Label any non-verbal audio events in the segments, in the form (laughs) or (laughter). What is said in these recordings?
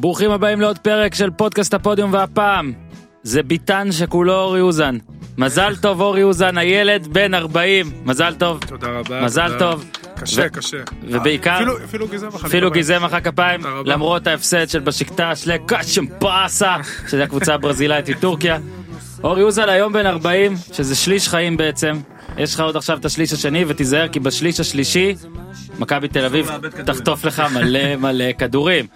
ברוכים הבאים לעוד פרק של פודקאסט הפודיום והפעם זה ביטן שכולו אורי אוזן. מזל טוב אורי אוזן הילד בן 40 מזל טוב תודה רבה. מזל תודה. טוב קשה, ו- קשה. ובעיקר אפילו- אפילו גיזם אחר אפילו גיזם מחא כפיים. למרות ההפסד של בשקטש לקאשם פאסה שזה הקבוצה הברזילאית מטורקיה. אורי אוזן היום בן 40 שזה שליש חיים בעצם. יש לך עוד עכשיו את השליש השני ותיזהר כי בשליש השלישי מכבי תל אביב תחטוף לך מלא מלא כדורים.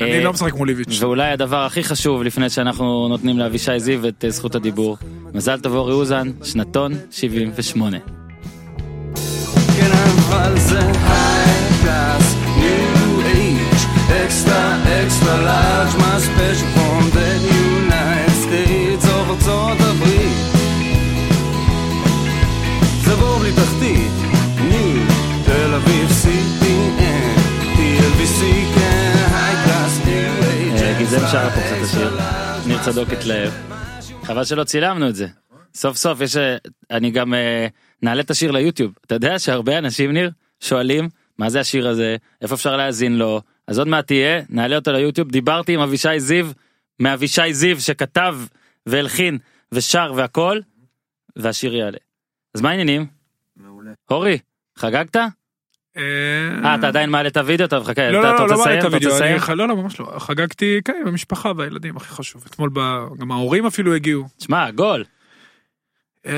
אני אה, לא משחק מול איביץ'. ואולי הדבר הכי חשוב לפני שאנחנו נותנים לאבישי זיו את אה, זכות הדיבור. מזל טוב אורי אוזן, שנתון 78. כן extra extra large, my special אה, גיזם extra שר פה קצת השיר. ניר צדוק התלהב. חבל שלא צילמנו את זה. סוף סוף יש אה, אני גם אה, נעלה את השיר ליוטיוב אתה יודע שהרבה אנשים ניר שואלים מה זה השיר הזה איפה אפשר להאזין לו אז עוד מעט תהיה נעלה אותו ליוטיוב דיברתי עם אבישי זיו מאבישי זיו שכתב והלחין ושר והכל והשיר יעלה. אז מה העניינים? מעולה. אורי חגגת? אה אתה עדיין מעלה את הוידאו טוב חכה לא, אתה לא, אתה לא, רוצה לא לסיים? אתה רוצה לסיים? אני- לא, לא, ממש לא. חגגתי, כן, עם המשפחה והילדים, הכי חשוב. אתמול ב- גם ההורים אפילו הגיעו. שמע גול אה,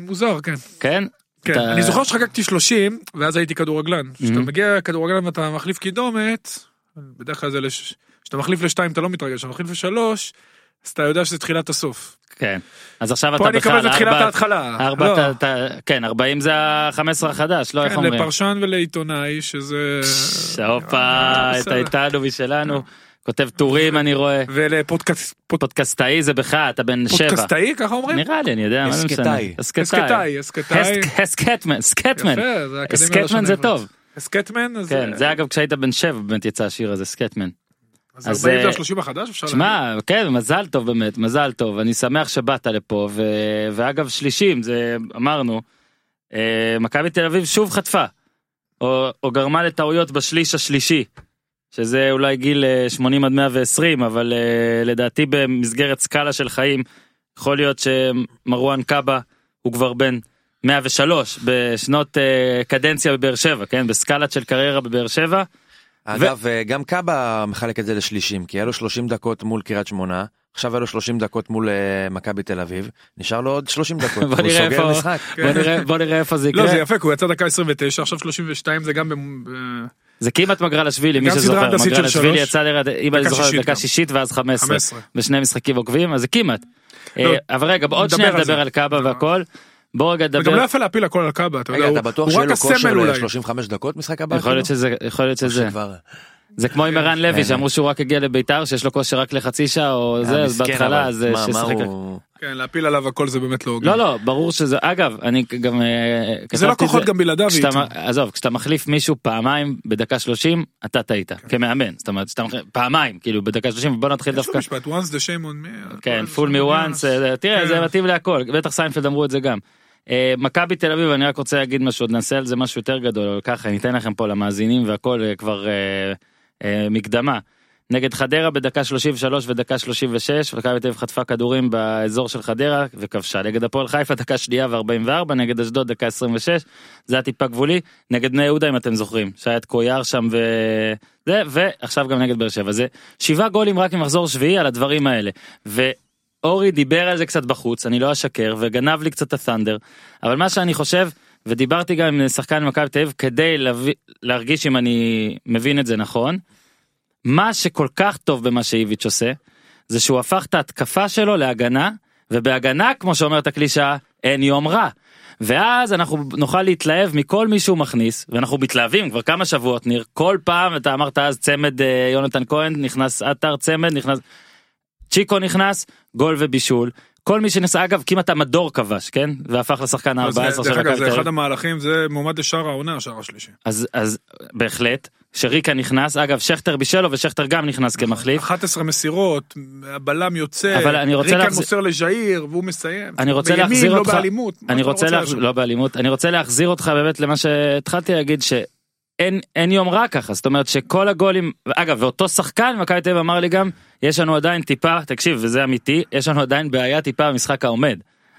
מוזר, כן. כן? כן, אתה- אני זוכר שחגגתי 30, ואז הייתי כדורגלן. כשאתה Mhm. מגיע כדורגלן ואתה מחליף קידומת, בדרך כלל זה לש... כשאתה מחליף לשתיים אתה לא מתרגש, כשאתה מחליף לשלוש, אז אתה יודע שזה תחילת הסוף. כן. אז עכשיו אתה פה אני בכלל מקווה שזה תחילת ההתחלה. ארבע, לא. אתה- אתה- כן, 40 זה ה-15 החדש, לא איך כן, אומרים. לפרשן ולעיתונאי שזה... הופה, אה, אתה. איתנו משלנו. כותב טורים אני רואה. ולפודקאסט... פוד- פודקאסטאי זה בך, אתה בן שבע. פודקאסטאי ככה אומרים? נראה לי, אני יודע, מה זה משנה. הסקטאי. הסקטאי, הסקטאי. הסק- הסקטמן, סקטמן. הסקטמן זה. טוב. הסקטמן. כן, זה אגב כשהיית בן שבע באמת יצא השיר הזה, סקטמן. אז אז, 40 זה אה, ה-30 החדש? אפשר להגיד? שמע, כן, מזל טוב באמת, מזל טוב, אני שמח שבאת לפה, ו... ואגב שלישים, זה אמרנו, אה, מכבי תל אביב שוב חטפה, או, או גרמה לטעויות בשליש השלישי, שזה אולי גיל אה, 80 עד 120, אבל אה, לדעתי במסגרת סקאלה של חיים, יכול להיות שמרואן קאבה הוא כבר בן 103 בשנות אה, קדנציה בבאר שבע, כן, בסקאלה של קריירה בבאר שבע. אגב, אה, גם קאבה מחלק את זה לשלישים, כי היה לו 30 דקות מול קריית שמונה, עכשיו היה לו 30 דקות מול אה, מכבי תל אביב, נשאר לו עוד 30 דקות, (laughs) הוא סוגר איפה- משחק. בוא נראה, בוא נראה איפה זה יקרה. לא, זה יפה, כי הוא יצא דקה 29, עכשיו 32 זה גם... במ- ב- זה כמעט מגרלשווילי, מי שזוכר, מגרלשווילי. יצא לרד, אם אני דקה זוכר, שישית דקה. שישית ואז 15, 15. בשני משחקים עוקבים, אז זה כמעט. לא, אה, אבל רגע, עוד שנייה נדבר. על קאבה והכל. בוא רגע וגם נדבר, לא יפה להפיל הכל על קאבה, אתה יודע, רגע, הוא אתה בטוח הוא שיהיה רק לו כושר הסמל אולי. ל-35 דקות משחק הבא? יכול להיות? שזה, יכול להיות שזה, זה כמו עם ערן לוי. שאמרו שהוא רק הגיע לביתר שיש לו כושר רק לחצי שעה או זה, אה, אז מסכן, בהתחלה. אז אה, כן, להפיל עליו הכל זה באמת לא הוגן. לא לא, ברור שזה, אגב, אני גם אה, זה לא כוחות גם בלעדיו. כשאתה. עזוב, כשאתה מחליף מישהו פעמיים בדקה 30, אתה טעית, כן. כמאמן, זאת אומרת, שאתה מחליף פעמיים, כאילו בדקה 30, בוא נתחיל יש לו דווקא. משפט, once the shame on me. כן, הכל פול shame מי on וואנס, me. תראה כן. זה מתאים להכל, בטח סיינפלד אמרו את זה גם. אה, מכבי תל אביב אני רק רוצה להגיד משהו, נעשה על זה משהו יותר גדול, ככה ניתן לכם פה למאזינים והכל אה, כבר אה, אה, מקדמה. נגד חדרה בדקה 33 ודקה 36, מכבי תל אביב חטפה כדורים באזור של חדרה וכבשה. נגד הפועל חיפה דקה שנייה ו44, נגד אשדוד דקה 26, זה היה טיפה גבולי. נגד בני יהודה אם אתם זוכרים, שהיה את קויאר שם ו... זה, ועכשיו גם נגד באר שבע. זה שבעה גולים רק ממחזור שביעי על הדברים האלה. ואורי דיבר על זה קצת בחוץ, אני לא אשקר, וגנב לי קצת את הת'נדר, אבל מה שאני חושב, ודיברתי גם עם שחקן ממכבי תל אביב כדי להרגיש אם אני מבין את זה נכון, מה שכל כך טוב במה שאיביץ' עושה, זה שהוא הפך את ההתקפה שלו להגנה, ובהגנה, כמו שאומרת הקלישאה, אין יום רע. ואז אנחנו נוכל להתלהב מכל מי שהוא מכניס, ואנחנו מתלהבים כבר כמה שבועות ניר, כל פעם אתה אמרת אז צמד אה, יונתן כהן, נכנס עטר צמד, נכנס... צ'יקו נכנס, גול ובישול. כל מי שניסה, אגב, כמעט המדור כבש, כן? והפך לשחקן אז ה-14 זה- של דרך מכבי אגב, תל זה אחד אביב. המהלכים, זה מועמד לשער העונה, השער השלישי. אז, אז בהחלט, שריקה נכנס, אגב, שכטר בישל לו ושכטר גם נכנס כמחליף. 11 מסירות, הבלם יוצא, אבל אני רוצה להחזיר- מוסר לז'איר והוא מסיים. אני רוצה בימין, להחזיר לא אותך- באלימות. אני רוצה, להחזיר, לעשות. לא באלימות, אני רוצה להחזיר אותך באמת למה שהתחלתי להגיד אין, אין יום רע ככה, זאת אומרת שכל הגולים, אגב, ואותו שחקן מכבי תל אביב אמר לי גם, יש לנו עדיין טיפה, תקשיב, וזה אמיתי, יש לנו עדיין בעיה טיפה במשחק העומד.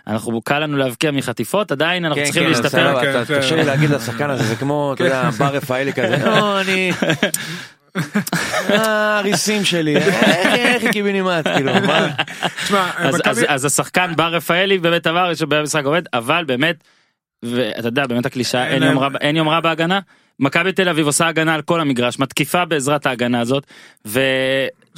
אנחנו, קל לנו להבקיע מחטיפות, עדיין אנחנו כן, צריכים כן, להשתפר. סבבה, כן, לי להגיד לשחקן הזה זה כמו (laughs) אתה יודע בר רפאלי כזה (laughs) לא אני אה, הריסים שלי איך איך היא קיבינימט כאילו מה אז, השחקן בר רפאלי באמת עבר, יש לו בעיה במשחק עובד, אבל באמת, ואתה יודע, באמת הקלישאה, אין יום רע בהגנה. מכבי תל אביב עושה הגנה על כל המגרש, מתקיפה בעזרת ההגנה הזאת, ו...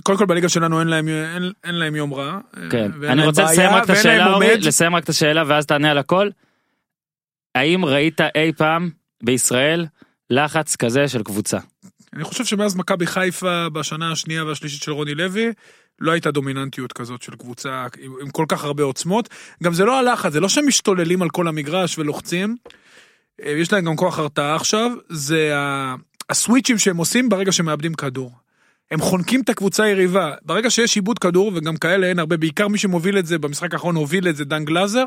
קודם כל בליגה שלנו אין להם אין- אין להם יום רע. כן. ואין אני רוצה בעיה, לסיים רק את השאלה, אורי. לסיים רק את השאלה ואז תענה על הכל. האם ראית אי פעם בישראל לחץ כזה של קבוצה? אני חושב שמאז מכבי חיפה בשנה השנייה והשלישית של רוני לוי, לא הייתה דומיננטיות כזאת של קבוצה עם, עם כל כך הרבה עוצמות. גם זה לא הלחץ, זה לא שהם משתוללים על כל המגרש ולוחצים. אה, יש להם גם כוח הרתעה עכשיו, זה הסוויצ'ים שהם עושים ברגע שמאבדים כדור. הם חונקים את הקבוצה היריבה. ברגע שיש עיבוד כדור, וגם כאלה אין הרבה, בעיקר מי שמוביל את זה, במשחק האחרון הוביל את זה דן גלאזר,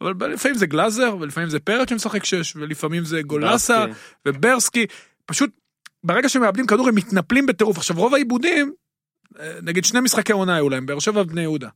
אבל לפעמים זה גלאזר, ולפעמים זה פרץ שמשחק שש, ולפעמים זה גולסה, ברסקי. וברסקי. פשוט, ברגע שמאבדים כדור הם מתנפלים בטירוף. עכשיו, רוב העיבודים, אה, נגיד שני משחקי עונה היו להם, באר שבע ובני יהודה.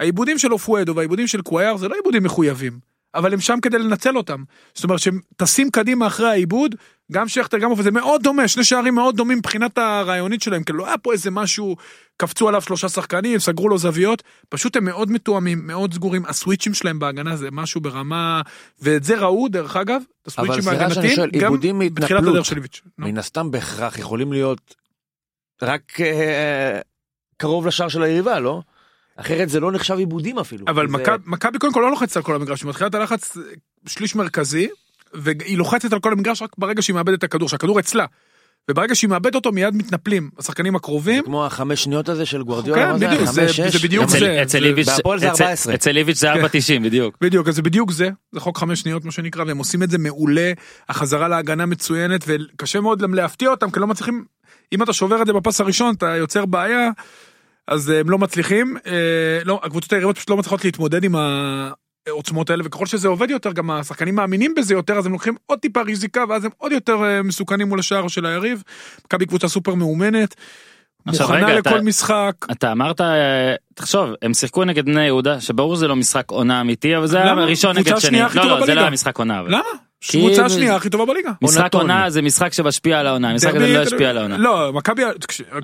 העיבודים של אופואדו והעיבודים של קוויאר זה לא עיבודים מחויבים, אבל הם שם כדי לנצל אותם. זאת אומרת שהם טסים קדימה אחרי העיבוד, גם שכטר גם אופן, זה מאוד דומה, שני שערים מאוד דומים מבחינת הרעיונית שלהם, כאילו היה פה איזה משהו, קפצו עליו שלושה שחקנים, סגרו לו זוויות, פשוט הם מאוד מתואמים, מאוד סגורים, הסוויצ'ים שלהם בהגנה זה משהו ברמה, ואת זה ראו דרך אגב, הסוויצ'ים ההגנתיים, גם בתחילת. הדרך של איביץ'. מן הסתם בהכרח יכולים להיות רק אה, קרוב לשער של היריבה לא? אחרת זה לא נחשב עיבודים אפילו. אבל זה- מכבי- קודם כל לא לוחצת על כל המגרש, היא מתחילה את הלחץ אה, שליש מרכזי, והיא לוחצת על כל המגרש רק ברגע שהיא מאבדת את הכדור, שהכדור אצלה. וברגע שהיא מאבדת אותו מיד מתנפלים השחקנים הקרובים. כמו החמש שניות הזה של גוארדיולה. כן, זה? בדיוק, חמש, זה- שש? זה בדיוק זה, אצל זה- איביץ' זה אצל- 14. אצל איביץ' זה 4.90 בדיוק. בדיוק, אז זה בדיוק זה, זה חוק חמש שניות מה שנקרא, והם עושים את זה מעולה, החזרה להגנה מצוינת, וקשה מאוד גם להפתיע אותם, כי לא מצליחים, אם אתה שובר את זה בפס הראשון, אתה יוצר בעיה, אז אה, הם לא מצליחים, אה, לא, הקבוצות היריבות פשוט לא מצליחות להתמודד עם העוצמות האלה, וככל שזה עובד יותר, גם השחקנים מאמינים בזה יותר, אז הם לוקחים עוד טיפה ריזיקה, ואז הם עוד יותר אה, מסוכנים מול השער של היריב. מכבי קבוצה סופר מאומנת, מוכנה רגע, לכל אתה- משחק. אתה אמרת, תחשוב, הם שיחקו נגד בני יהודה, שברור שזה לא משחק עונה אמיתי, אבל זה היה? ראשון נגד שני. שנייה לא, לא, זה לא משחק עונה. אבל. למה? קבוצה השנייה הכי טובה בליגה. משחק. עונה זה משחק שמשפיע על העונה, המשחק הזה לא ישפיע על העונה. לא, מכבי...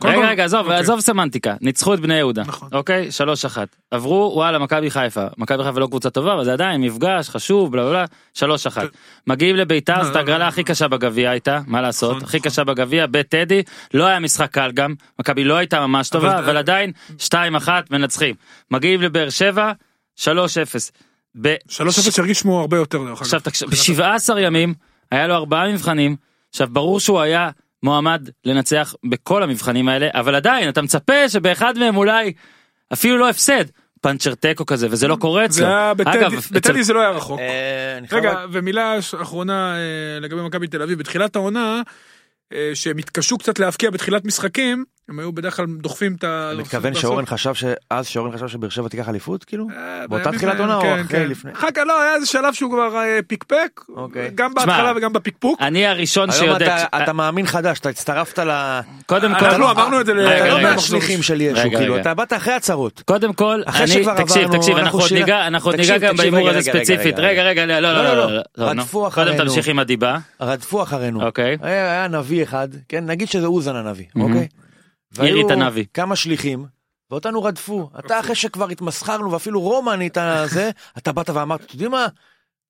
רגע רגע עזוב אוקיי. עזוב סמנטיקה ניצחו את בני יהודה נכון. אוקיי שלוש אחת עברו וואלה מכבי חיפה מכבי חיפה לא קבוצה טובה אבל זה עדיין מפגש חשוב בלה בלה בלה שלוש אחת מגיעים לביתר לא, זאת לא, ההגרלה לא. הכי קשה בגביע הייתה מה לעשות נכון, הכי נכון. קשה בגביע בטדי לא היה משחק קל גם מכבי לא הייתה ממש טובה אבל- עדיין שתיים אחת מנצחים מגיעים לבאר שבע שלוש אפס. ב- 3-0 שהרגיש כמו הרבה יותר דרך אגב. עכשיו תקשיב, ב-17 ימים היה לו ארבעה מבחנים, עכשיו ברור שהוא היה מועמד לנצח בכל המבחנים האלה, אבל עדיין אתה מצפה שבאחד מהם אולי אפילו לא הפסד, פאנצ'ר תיקו כזה, וזה לא קורה אצלו. זה היה בטדי, אגב, בטדי אצל- זה לא היה רחוק. אה, רגע, ומילה ש- אחרונה אה, לגבי מכבי תל אביב, בתחילת העונה, אה, שהם התקשו קצת להבקיע בתחילת משחקים, הם היו בדרך כלל דוחפים את ה... אתה מתכוון. שאורן חשב שאז שאורן חשב שבאר שבע תיקח אליפות כאילו? אה, באותה תחילת עונה או כן, אחרי כן. לפני? אחר כך לא, היה איזה שלב שהוא כבר אה, פיקפק, אוקיי. גם בהתחלה וגם בפיקפוק. אני הראשון שיודע, אתה- מאמין חדש אתה הצטרפת ל... קודם כל, אנחנו אמרנו את זה ל- אתה לא. מהשליחים של ישו כאילו. אתה באת אחרי הצהרות. קודם כל, אחרי אני, שכבר תקשיב, עברנו, תקשיב, אנחנו אנחנו עוד ניגע, גם בהימור רגע, הזה רגע, ספציפית, רגע, רגע, לא, לא, לא, לא, לא. לא, לא. רדפו קודם אחרינו. תמשיך עם הדיבה, רדפו אחרינו. אוקיי, היה נביא אחד, כן, נגיד שזה אוזן הנביא. אוקיי? והיו. כמה שליחים, ואותנו רדפו. אתה אחרי שכבר התמסחרנו ואפילו רומא נהייתה (laughs) זה, אתה באת ואמרת, אתם יודעים מה?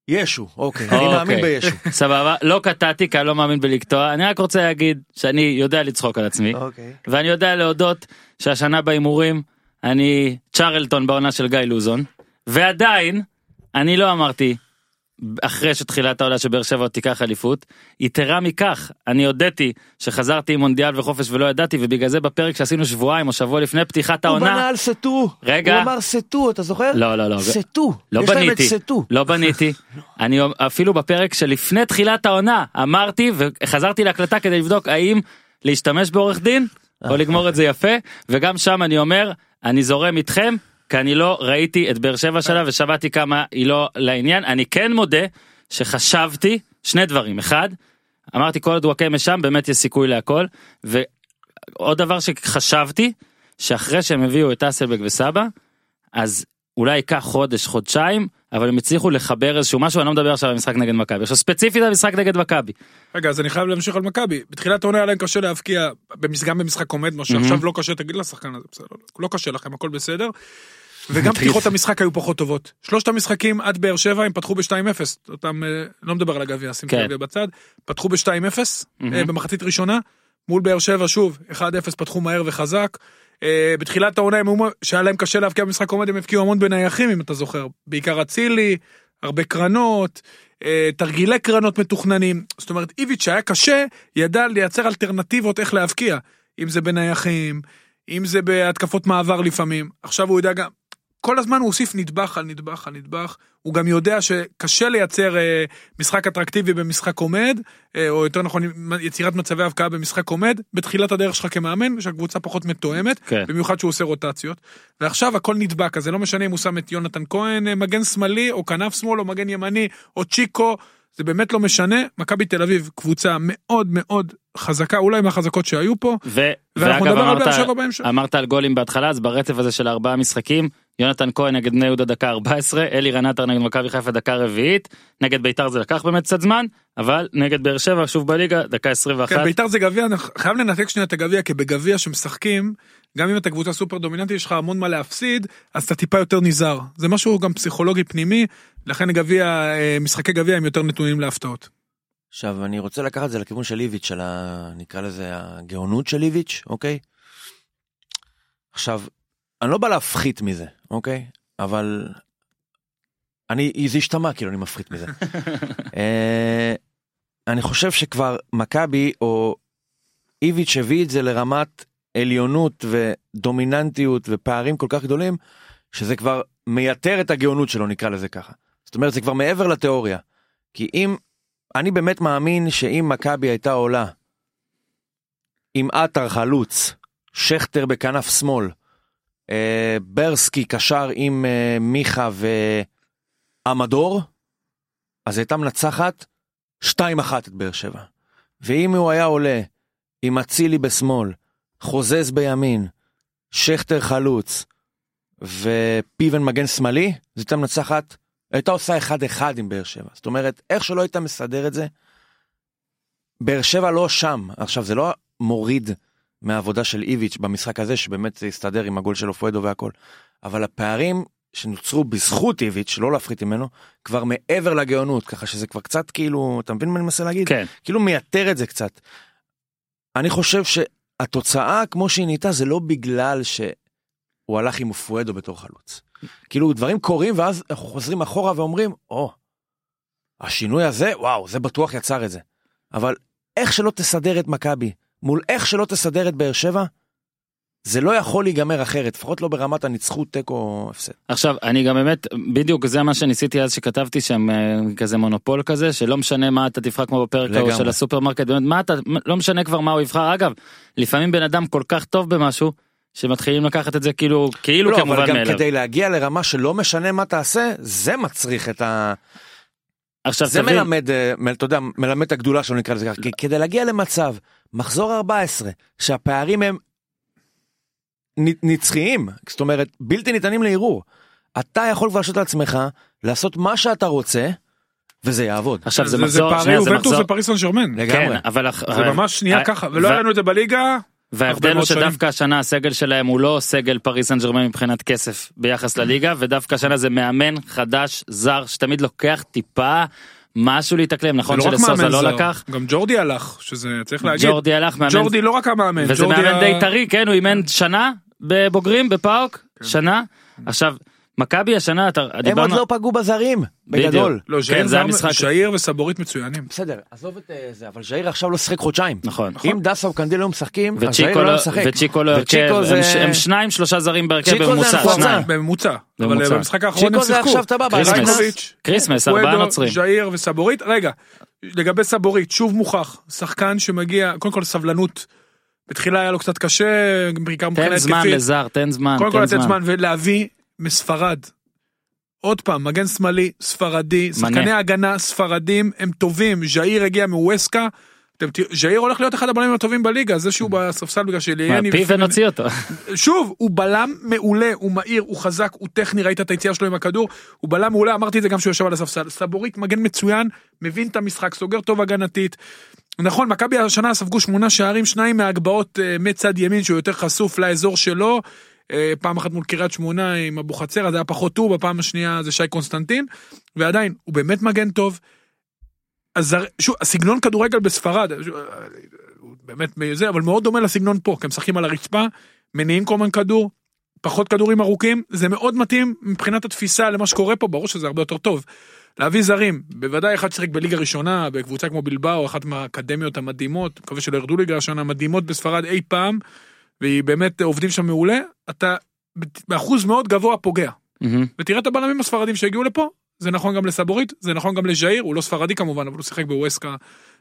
ישו, אוקיי, אני אוקיי. מאמין בישו. (laughs) סבבה, לא קטעתי כי אני לא מאמין בלקטוע, אני רק רוצה להגיד שאני יודע לצחוק על עצמי. אוקיי. ואני יודע להודות שהשנה בהימורים אני צ'רלטון בעונה של גיא לוזון ועדיין אני לא אמרתי אחרי שתחילת העונה שבאר שבע תיקח אליפות יתרה מכך אני הודיתי שחזרתי עם מונדיאל וחופש ולא ידעתי ובגלל זה בפרק שעשינו שבועיים או שבוע לפני פתיחת הוא בנה העונה על סטו. רגע. הוא אמר סטו, אתה זוכר? לא לא לא סטו. לא יש להם את בניתי, סטו. לא בניתי, (laughs) אני אפילו בפרק שלפני תחילת העונה אמרתי וחזרתי להקלטה כדי לבדוק האם להשתמש בעורך דין או לגמור את זה יפה וגם שם אני אומר אני זורם איתכם כי אני לא ראיתי את באר שבע שלה ושמעתי כמה היא לא לעניין אני כן מודה שחשבתי שני דברים אחד אמרתי כל עוד וואקמה שם באמת יש סיכוי להכל. ועוד דבר שחשבתי, שאחרי שהם הביאו את אסלבק וסבא, אז אולי ייקח חודש, חודשיים, אבל הם הצליחו לחבר איזשהו משהו, אני לא מדבר עכשיו על המשחק נגד מכבי. עכשיו ספציפית על המשחק נגד מכבי. רגע, אז אני חייב להמשיך על מכבי. בתחילת העונה היה להם קשה להבקיע, גם במשחק עומד, מה. שעכשיו לא קשה, תגיד לשחקן הזה, בסדר, לא קשה לכם, הכל בסדר. וגם פתיחות המשחק היו פחות טובות. שלושת המשחקים עד באר שבע הם פתחו ב-2-0, אותם, אה, לא מדבר על הגביע, שים את כן. הגביע בצד, פתחו ב-2-0 מהמם. במחצית ראשונה, מול באר שבע שוב, 1-0 פתחו מהר וחזק. אה, בתחילת העונה הם אמרו שהיה להם קשה להבקיע במשחק עומד, הם הבקיעו המון בנייחים אם אתה זוכר, בעיקר אצילי, הרבה קרנות, אה, תרגילי קרנות מתוכננים, זאת אומרת איביץ' שהיה קשה, ידע לייצר אלטרנטיבות איך להבקיע, אם זה בנייחים, אם זה בהתקפות מעבר לפעמים, עכשיו הוא יודע גם, כל הזמן הוא הוסיף נדבך על נדבך על נדבך, הוא גם יודע שקשה לייצר אה, משחק אטרקטיבי במשחק עומד, אה, או יותר נכון יצירת מצבי הבקעה במשחק עומד, בתחילת הדרך שלך כמאמן, שהקבוצה פחות מתואמת, כן. במיוחד שהוא עושה רוטציות, ועכשיו הכל נדבק, אז זה לא משנה אם הוא שם את יונתן כהן אה, מגן שמאלי, או כנף שמאל, או מגן ימני, או צ'יקו, זה באמת לא משנה, מכבי תל אביב קבוצה מאוד מאוד חזקה, אולי מהחזקות שהיו פה, ו... ואנחנו ואגב נדבר על באר שבע בהמשך. אמרת על גולים בהתחלה אז ברצף הזה של ארבעה משחקים יונתן כהן נגד בני יהודה דקה 14 אלירן עטר נגד מכבי חיפה דקה רביעית נגד ביתר זה לקח באמת קצת זמן אבל נגד באר שבע שוב בליגה דקה 21 כן, בית"ר זה גביע, אני חייב לנתק שנייה את הגביע, כי בגביע שמשחקים, גם אם אתה קבוצה סופר דומיננטית, יש לך המון מה להפסיד, אז אתה טיפה יותר נזהר. זה משהו גם פסיכולוגי פנימי, לכן גביע, אה, משחקי גביע הם יותר נתונים להפתעות. עכשיו אני רוצה לקחת את זה לכיוון של איביץ', של ה... נקרא לזה הגאונות של איביץ', אוקיי? עכשיו, אני לא בא להפחית מזה, אוקיי? אבל אני, זה השתמע כאילו אני מפחית מזה. (laughs) אה, אני חושב שכבר מכבי או איביץ' הביא את זה לרמת עליונות ודומיננטיות ופערים כל כך גדולים, שזה כבר מייתר את הגאונות שלו נקרא לזה ככה. זאת אומרת זה כבר מעבר לתיאוריה. כי אם אני באמת מאמין שאם מכבי הייתה עולה עם עטר חלוץ, שכטר בכנף שמאל, ברסקי קשר עם אה, מיכה ועמדור, אז הייתה מנצחת 2-1 את באר שבע. ואם הוא היה עולה עם אצילי בשמאל, חוזז בימין, שכטר חלוץ ופיבן מגן שמאלי, זו הייתה מנצחת הייתה עושה 1-1 עם באר שבע. זאת אומרת, איך שלא היית מסדר את זה, באר שבע לא שם. עכשיו, זה לא מוריד מהעבודה של איביץ' במשחק הזה, שבאמת זה הסתדר עם הגול של אופואדו והכל, אבל הפערים שנוצרו בזכות איביץ', לא להפחית ממנו, כבר מעבר לגאונות, ככה שזה כבר קצת כאילו, אתה מבין מה אני מנסה להגיד? כן כאילו מייתר את זה קצת. אני חושב שהתוצאה כמו שהיא נהייתה זה לא בגלל שהוא הלך עם אופואדו בתור חלוץ. כאילו דברים קורים ואז אנחנו חוזרים אחורה ואומרים, או, השינוי הזה, וואו, זה בטוח יצר את זה. אבל איך שלא תסדר את מכבי, מול איך שלא תסדר את באר שבע, זה לא יכול להיגמר אחרת, לפחות לא ברמת הניצחות, תיקו הפסד. עכשיו אני גם באמת בדיוק זה מה שניסיתי אז שכתבתי שם אה, כזה מונופול כזה שלא משנה מה אתה תבחר כמו בפרק ההוא. של הסופרמרקט באמת מה אתה לא משנה כבר מה הוא יבחר אגב לפעמים בן אדם כל כך טוב במשהו שמתחילים לקחת את זה כאילו כאילו לא, כמובן אבל גם מאליו. כדי להגיע לרמה שלא משנה מה תעשה, זה מצריך את ה... עכשיו זה תבין, מלמד, אה, אתה יודע, מלמד את הגדולה שלו נקרא לזה ככה, כי כדי להגיע למצב, מחזור 14, שהפערים הם נ- נצחיים, זאת אומרת, בלתי ניתנים לערעור. אתה יכול כבר להרשות לעצמך לעשות מה שאתה רוצה, וזה יעבוד. עכשיו זה זה מחזור, פערי זה יובנטוס מחזור, ופריס סן שרמן. כן, לגמרי. אבל אח- זה ממש אה, ככה, ולא ו- היה לנו את זה בליגה. וההבדל הוא. שדווקא השנה הסגל שלהם הוא לא סגל פריס סן ג'רמן מבחינת כסף ביחס לליגה ודווקא השנה זה מאמן חדש זר שתמיד לוקח טיפה משהו להתאקלם נכון רק שלסוזה לא זר, לקח גם ג'ורדי הלך, שזה צריך להגיד. ג'ורדי הלך מאמן ג'ורדי לא רק המאמן, וזה מאמן די טרי כן הוא אימן שנה בבוגרים בפאוק כן. שנה עכשיו מכבי השנה אתה הם עוד דיברנו לא פגעו בזרים, בגדול. לא, כן, זה זר- המשחק. ז'איר וסבורית מצוינים. בסדר, עזוב את אה, זה, אבל ז'איר עכשיו לא שיחק חודשיים. נכון אם דסה וקנדיל לא משחקים, אז וצ'יקו לא לא משחק. וצ'יקו לא הרכב זה- הם ש- הם שניים שלושה זרים בהרכב זה בממוצע בממוצע. אבל בממוצע. במשחק האחרון הם צ'יקו זה שיחקו. קריסמס. ארבעה נוצרים ז'איר וסבורית. רגע, לגבי סבורית, שוב מוכח, שחקן שמגיע, קודם כל סבלנות. בתחילה היה לו קצת קשה, בעיקר מבחינה תן זמן התקפית. לזר תן זמן קודם כל לתת זמן זמן ולהביא מספרד. עוד פעם, מגן שמאלי, ספרדי, שחקני הגנה ספרדים הם טובים, ז'איר הגיע מווסקה, ז'איר הולך להיות אחד הבלמים הטובים בליגה, זה שהוא בספסל בגלל מה, שליאני... פיבן הוציא אותו. שוב, הוא בלם מעולה, הוא מהיר, הוא חזק, הוא טכני, ראית את היציאה שלו עם הכדור, הוא בלם מעולה, אמרתי את זה גם כשהוא יושב על הספסל. סבורית מגן מצוין, מבין את המשחק, סוגר טוב הגנתית. נכון, מכבי השנה ספגו שמונה שערים, שניים מהגבהות אה, מצד ימין שהוא יותר חשוף לאזור שלו. אה, פעם אחת מול קריית שמונה עם אבוחצירא, זה היה פחות הוא, בפעם השנייה זה שי קונסטנטין, ועדיין, הוא באמת מגן טוב. אז שוב, הסגנון כדורגל בספרד, שוב, אה, הוא באמת זה, אבל מאוד דומה לסגנון פה, כי הם משחקים על הרצפה, מניעים כל הזמן כדור, פחות כדורים ארוכים, זה מאוד מתאים מבחינת התפיסה למה שקורה פה, ברור שזה הרבה יותר טוב. להביא זרים, בוודאי אחד ששיחק בליגה ראשונה, בקבוצה כמו בלבאו, אחת מהאקדמיות המדהימות, מקווה שלא ירדו ליגה השנה, מדהימות בספרד אי פעם, והיא באמת עובדים שם מעולה, אתה באחוז מאוד גבוה פוגע. מהמם. ותראה את הבלמים הספרדים שהגיעו לפה, זה נכון גם לסבורית, זה נכון גם לז'איר, הוא לא ספרדי כמובן, אבל הוא שיחק בווסקה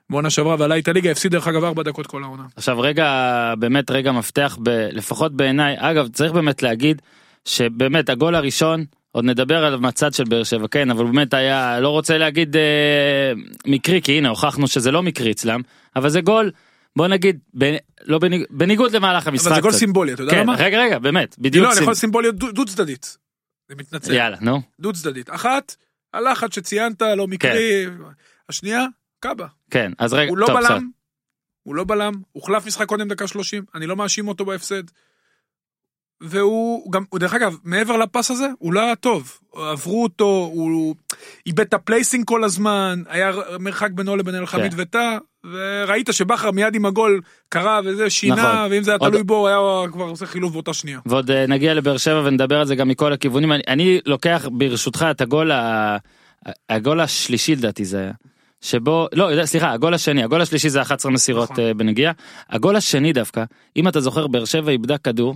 בעונה שעברה ועלה איתה ליגה, הפסיד דרך אגב ארבע דקות כל העונה. עכשיו רגע באמת רגע מפתח ב, לפחות בעיניי אגב צריך באמת להגיד שבאמת הגול הראשון עוד נדבר עליו מהצד של באר שבע כן אבל באמת היה לא רוצה להגיד אה, מקרי כי הנה הוכחנו שזה לא מקרי אצלם אבל זה גול בוא נגיד ב, לא בניג, בניגוד למהלך המשחק. אבל זה גול. סימבולי, אתה יודע כן, למה? רגע רגע באמת בדיוק. לא, אני יכול סימבוליות דו- צדדית. אני מתנצל. יאללה נו דו צדדית. אחת, הלחץ שציינת, לא מקרי. השנייה, קאבה. כן אז רגע הוא לא טוב. בלם. הוא לא בלם, הוחלף משחק קודם דקה 30, אני לא מאשים אותו בהפסד. והוא גם, דרך אגב, מעבר לפס הזה, הוא לא היה טוב. עברו אותו, הוא איבד את ה placing כל הזמן, היה מרחק בינו לבין אלחמיד כן. וטאה, וראית שבכר מיד עם הגול קרה וזה שינה, נכון. ואם זה היה עוד- תלוי בו, הוא היה כבר עושה חילוף באותה שנייה. ועוד אה, נגיע לבאר שבע ונדבר על זה גם מכל הכיוונים אני, אני לוקח ברשותך את הגול ה... הגול השלישי לדעתי זה היה. שבו לא סליחה הגול השני הגול השלישי זה 11 מסירות נכון. נכון. בנגיעה הגול השני דווקא אם אתה זוכר באר שבע איבדה כדור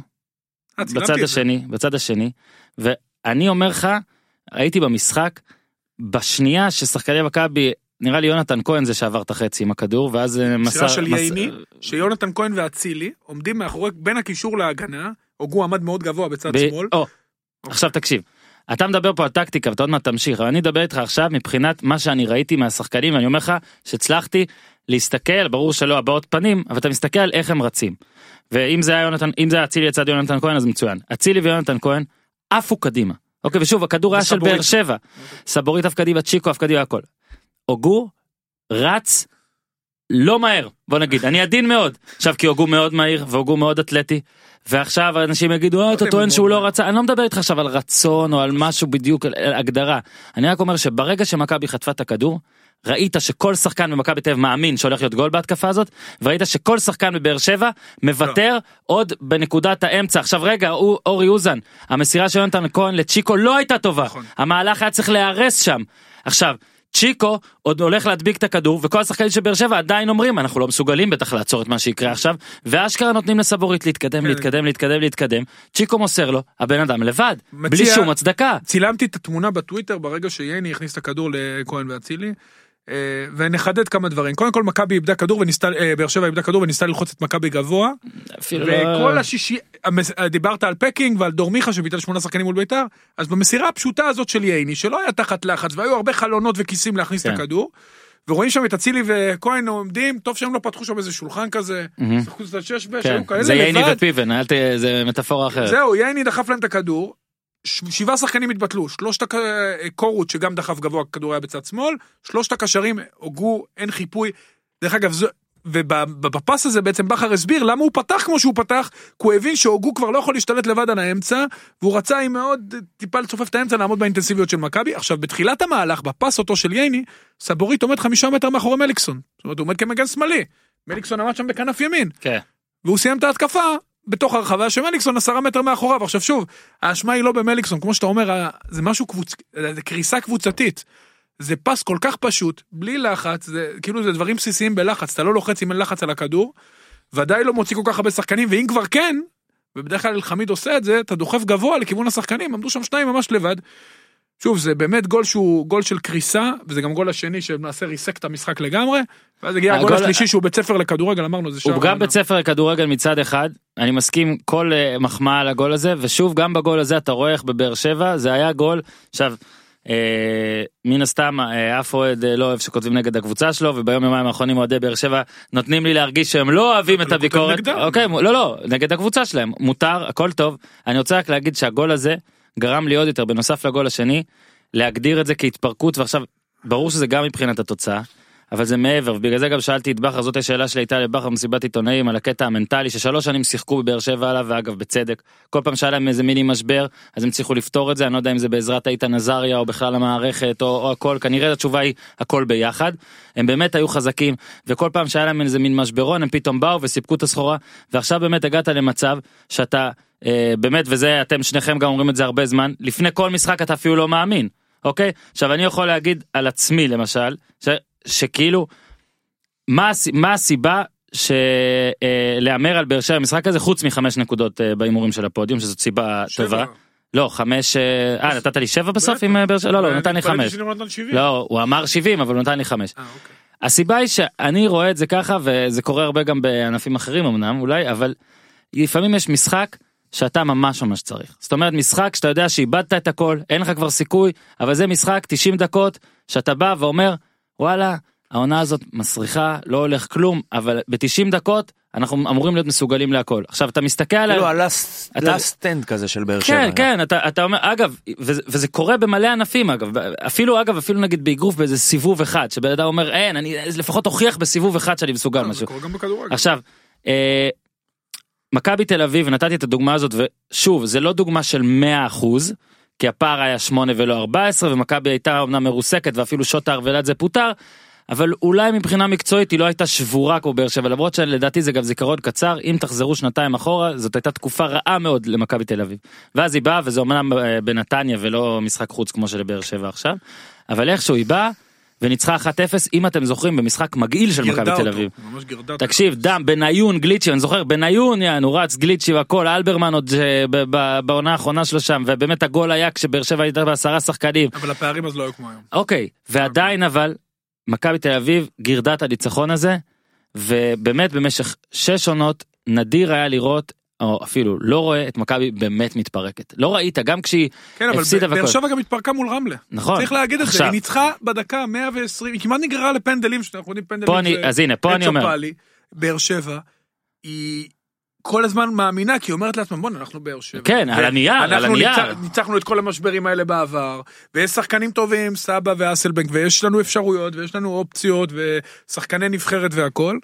אה, בצד את זה. השני בצד השני ואני אומר לך הייתי במשחק בשנייה ששחקני מכבי נראה לי יונתן כהן זה שעבר את החצי עם הכדור ואז אה, מסירה מסר של מס- ייני, שיונתן כהן ואצילי עומדים מאחורי, בין הקישור להגנה, הוגו עמד מאוד גבוה בצד ב- שמאל. או, עכשיו תקשיב. אתה מדבר פה על טקטיקה ואתה עוד מעט תמשיך אבל אני אדבר איתך עכשיו מבחינת מה שאני ראיתי מהשחקנים ואני אומר לך שהצלחתי להסתכל ברור שלא הבעות פנים אבל אתה מסתכל על איך הם רצים. ואם זה היה יונתן אם זה היה אצילי לצד יונתן כהן אז מצוין אצילי ויונתן כהן עפו קדימה. אוקיי ושוב הכדור היה של. באר שבע. סבורית עף קדימה צ'יקו עף קדימה הכל. אוגו רץ לא מהר בוא נגיד אני עדין מאוד. עכשיו כי אוגו מאוד מהיר ואוגו מאוד אתלטי ועכשיו אנשים יגידו "אה, אתה אם טוען הוא שהוא לא רצה. אני לא מדבר איתך עכשיו על רצון או על משהו בדיוק על הגדרה. אני רק אומר שברגע שמכבי חטפה את הכדור ראית שכל שחקן במכבי תל אביב מאמין שהולך להיות גול בהתקפה הזאת וראית שכל שחקן בבאר שבע מוותר עוד בנקודת האמצע. עכשיו רגע הוא- אורי אוזן המסירה של יונתן כהן לצ'יקו לא הייתה טובה. נכון. המהלך היה צריך להיהרס שם. עכשיו. צ'יקו עוד הולך להדביק את הכדור וכל השחקנים של באר שבע עדיין אומרים אנחנו לא מסוגלים בטח לעצור את מה שיקרה עכשיו ואשכרה נותנים לסבורית להתקדם כן. להתקדם להתקדם להתקדם צ'יקו מוסר לו הבן אדם לבד בלי מציע- שום הצדקה צילמתי את התמונה בטוויטר ברגע שייני הכניס את הכדור לכהן ואצילי. אה, ונחדד כמה דברים קודם כל מכבי איבדה כדור וניסתה אה, באר שבע איבדה כדור וניסתה ללחוץ את מכבי גבוה אפילו וכל לא... השישי המס- דיברת על פקינג ועל דור מיכה שביטל שמונה שחקנים מול ביתר אז במסירה הפשוטה הזאת של ייני שלא היה תחת לחץ והיו הרבה חלונות וכיסים להכניס כן. את הכדור. ורואים שם את אצילי וכהן עומדים טוב שהם לא פתחו שם איזה שולחן כזה. שיחקו קצת שש בש כן, היו כאלה זה ייני. ופיבן. זה מטאפורה אחרת. זהו ייני דחף להם את הכדור. שבעה שחקנים התבטלו שלושת הק- קורות שגם דחף גבוה הכדור היה בצד שמאל שלושת הקשרים הוגו אין חיפוי. דרך אגב זו. ובפס הזה בעצם בכר הסביר למה הוא פתח כמו שהוא פתח, כי הוא הבין שהוגו כבר לא יכול להשתלט לבד על האמצע, והוא רצה עם מאוד טיפה לצופף את האמצע לעמוד באינטנסיביות של מכבי. עכשיו בתחילת המהלך, בפס אותו של ייני, סבורית עומד חמישה מטר מאחורי מליקסון. זאת אומרת הוא עומד כמגן שמאלי. מליקסון עמד שם בכנף ימין. כן. והוא סיים את ההתקפה בתוך הרחבה שמליקסון עשרה מטר מאחוריו עכשיו שוב האשמה היא לא במליקסון כמו שאתה אומר זה משהו קבוצ... זה קריסה קבוצתית. זה פס כל כך פשוט בלי לחץ זה כאילו זה דברים בסיסיים בלחץ אתה לא לוחץ אם אין לחץ על הכדור. ודאי לא מוציא כל כך הרבה שחקנים ואם כבר כן ובדרך כלל אלחמיד עושה את זה אתה דוחף גבוה לכיוון השחקנים עמדו שם שניים ממש לבד. שוב זה באמת גול שהוא גול של קריסה וזה גם גול השני שלמעשה ריסק את המשחק לגמרי ואז הגיע הגול הגול- השלישי שהוא בית ספר לכדורגל אמרנו זה שער הוא גם. בית ספר לכדורגל מצד אחד אני מסכים כל אה, מחמאה על הגול הזה ושוב גם בגול הזה אתה רואה איך בבאר שבע זה היה גול עכשיו אה, מן הסתם אה, אף אוהד אה, לא אוהב שכותבים נגד הקבוצה שלו וביום יומיים האחרונים אוהדי באר שבע נותנים לי להרגיש שהם לא אוהבים את לא הביקורת. אוקיי, לא לא נגד הקבוצה שלהם מותר הכל טוב אני רוצה רק להגיד שהגול הזה גרם לי עוד יותר בנוסף לגול השני להגדיר את זה כהתפרקות ועכשיו ברור שזה גם מבחינת התוצאה. אבל זה מעבר ובגלל זה גם שאלתי את בכר זאת השאלה שלי הייתה לבכר במסיבת עיתונאים על הקטע המנטלי ששלוש שנים שיחקו בבאר שבע עליו ואגב בצדק. כל פעם שהיה להם איזה מיני משבר אז הם הצליחו לפתור את זה אני לא יודע אם זה בעזרת איתן עזריה או בכלל המערכת או, או הכל כנראה התשובה היא הכל ביחד. הם באמת היו חזקים וכל פעם שהיה להם איזה מין משברון הם פתאום באו וסיפקו את הסחורה ועכשיו באמת הגעת למצב שאתה אה, באמת וזה אתם שניכם גם אומרים את זה הרבה זמן לפני כל משחק אתה אפילו לא מאמין אוקיי? עכשיו אני יכול להגיד על עצמי למשל ש, שכאילו מה, מה הסיבה שלהמר על באר שבע במשחק הזה חוץ מחמש נקודות אה, בהימורים של הפודיום שזאת סיבה שבע. טובה לא חמש אה אה, נתת לי שבע בסוף עם אה, באר שבע לא לא הוא נתן לי חמש שניר נתן 70. לא הוא אמר 70 אבל הוא נתן לי חמש אה, אוקיי. הסיבה היא שאני רואה את זה ככה וזה קורה הרבה גם בענפים אחרים אמנם אולי אבל לפעמים יש משחק שאתה ממש ממש צריך זאת אומרת משחק שאתה יודע שאיבדת את הכל אין לך כבר סיכוי אבל זה משחק 90 דקות שאתה בא ואומר וואלה העונה הזאת מסריחה לא הולך כלום אבל ב-90 דקות אנחנו אמורים להיות מסוגלים להכל עכשיו אתה מסתכל על כאילו הלאסט סטנד כזה של באר שבע. כן כן אתה אתה אומר אגב וזה, וזה קורה במלא ענפים אגב אפילו אגב אפילו נגיד באגרוף באיזה סיבוב אחד שבן אדם אומר אין אני לפחות אוכיח בסיבוב אחד שאני מסוגל זה משהו קורה גם בכדורגל. עכשיו אה, מכבי תל אביב נתתי את הדוגמה הזאת ושוב זה לא דוגמה של 100% כי הפער היה 8 ולא 14 ומכבי הייתה אמנם מרוסקת ואפילו שוט הארוולד זה פוטר. אבל אולי מבחינה מקצועית היא לא הייתה שבורה כמו באר שבע למרות שלדעתי זה גם זיכרון קצר אם תחזרו שנתיים אחורה זאת הייתה תקופה רעה מאוד למכבי תל אביב. ואז היא באה וזה אמנם אה, בנתניה ולא משחק חוץ כמו שלבאר שבע עכשיו אבל איכשהו היא באה וניצחה 1-0 אם אתם זוכרים במשחק מגעיל של מכבי תל אביב. תקשיב דם בניון גליצ'י אני זוכר בניון יענו רץ גליצ'י והכל אלברמן עוד אה, בעונה האחרונה שלו שם ובאמת הגול היה כשבאר שבע הייתה בעשרה שחקנים אבל הפערים אז לא היו כמו היום. אוקיי ועדיין אבל מכבי תל אביב גירדה את הניצחון הזה ובאמת במשך שש עונות נדיר היה לראות או אפילו לא רואה את מכבי באמת מתפרקת לא ראית גם כשהיא כן אבל הפסידה באר והכל. שבע גם התפרקה מול רמלה. נכון צריך להגיד את זה, עכשיו, היא ניצחה בדקה 120, היא כמעט נגררה לפנדלים, שאנחנו יודעים פנדלים. פה אני זה אז הנה פה אני אומר באר שבע, היא כל הזמן מאמינה, כי היא אומרת לעצמה, בוא'נה, אנחנו באר שבע. כן, על הנייר, על אנחנו הנייר. ניצח- ניצחנו את כל המשברים האלה בעבר, ויש שחקנים טובים, סבא ואסלבנק, ויש לנו אפשרויות, ויש לנו אופציות, ושחקני נבחרת והכל.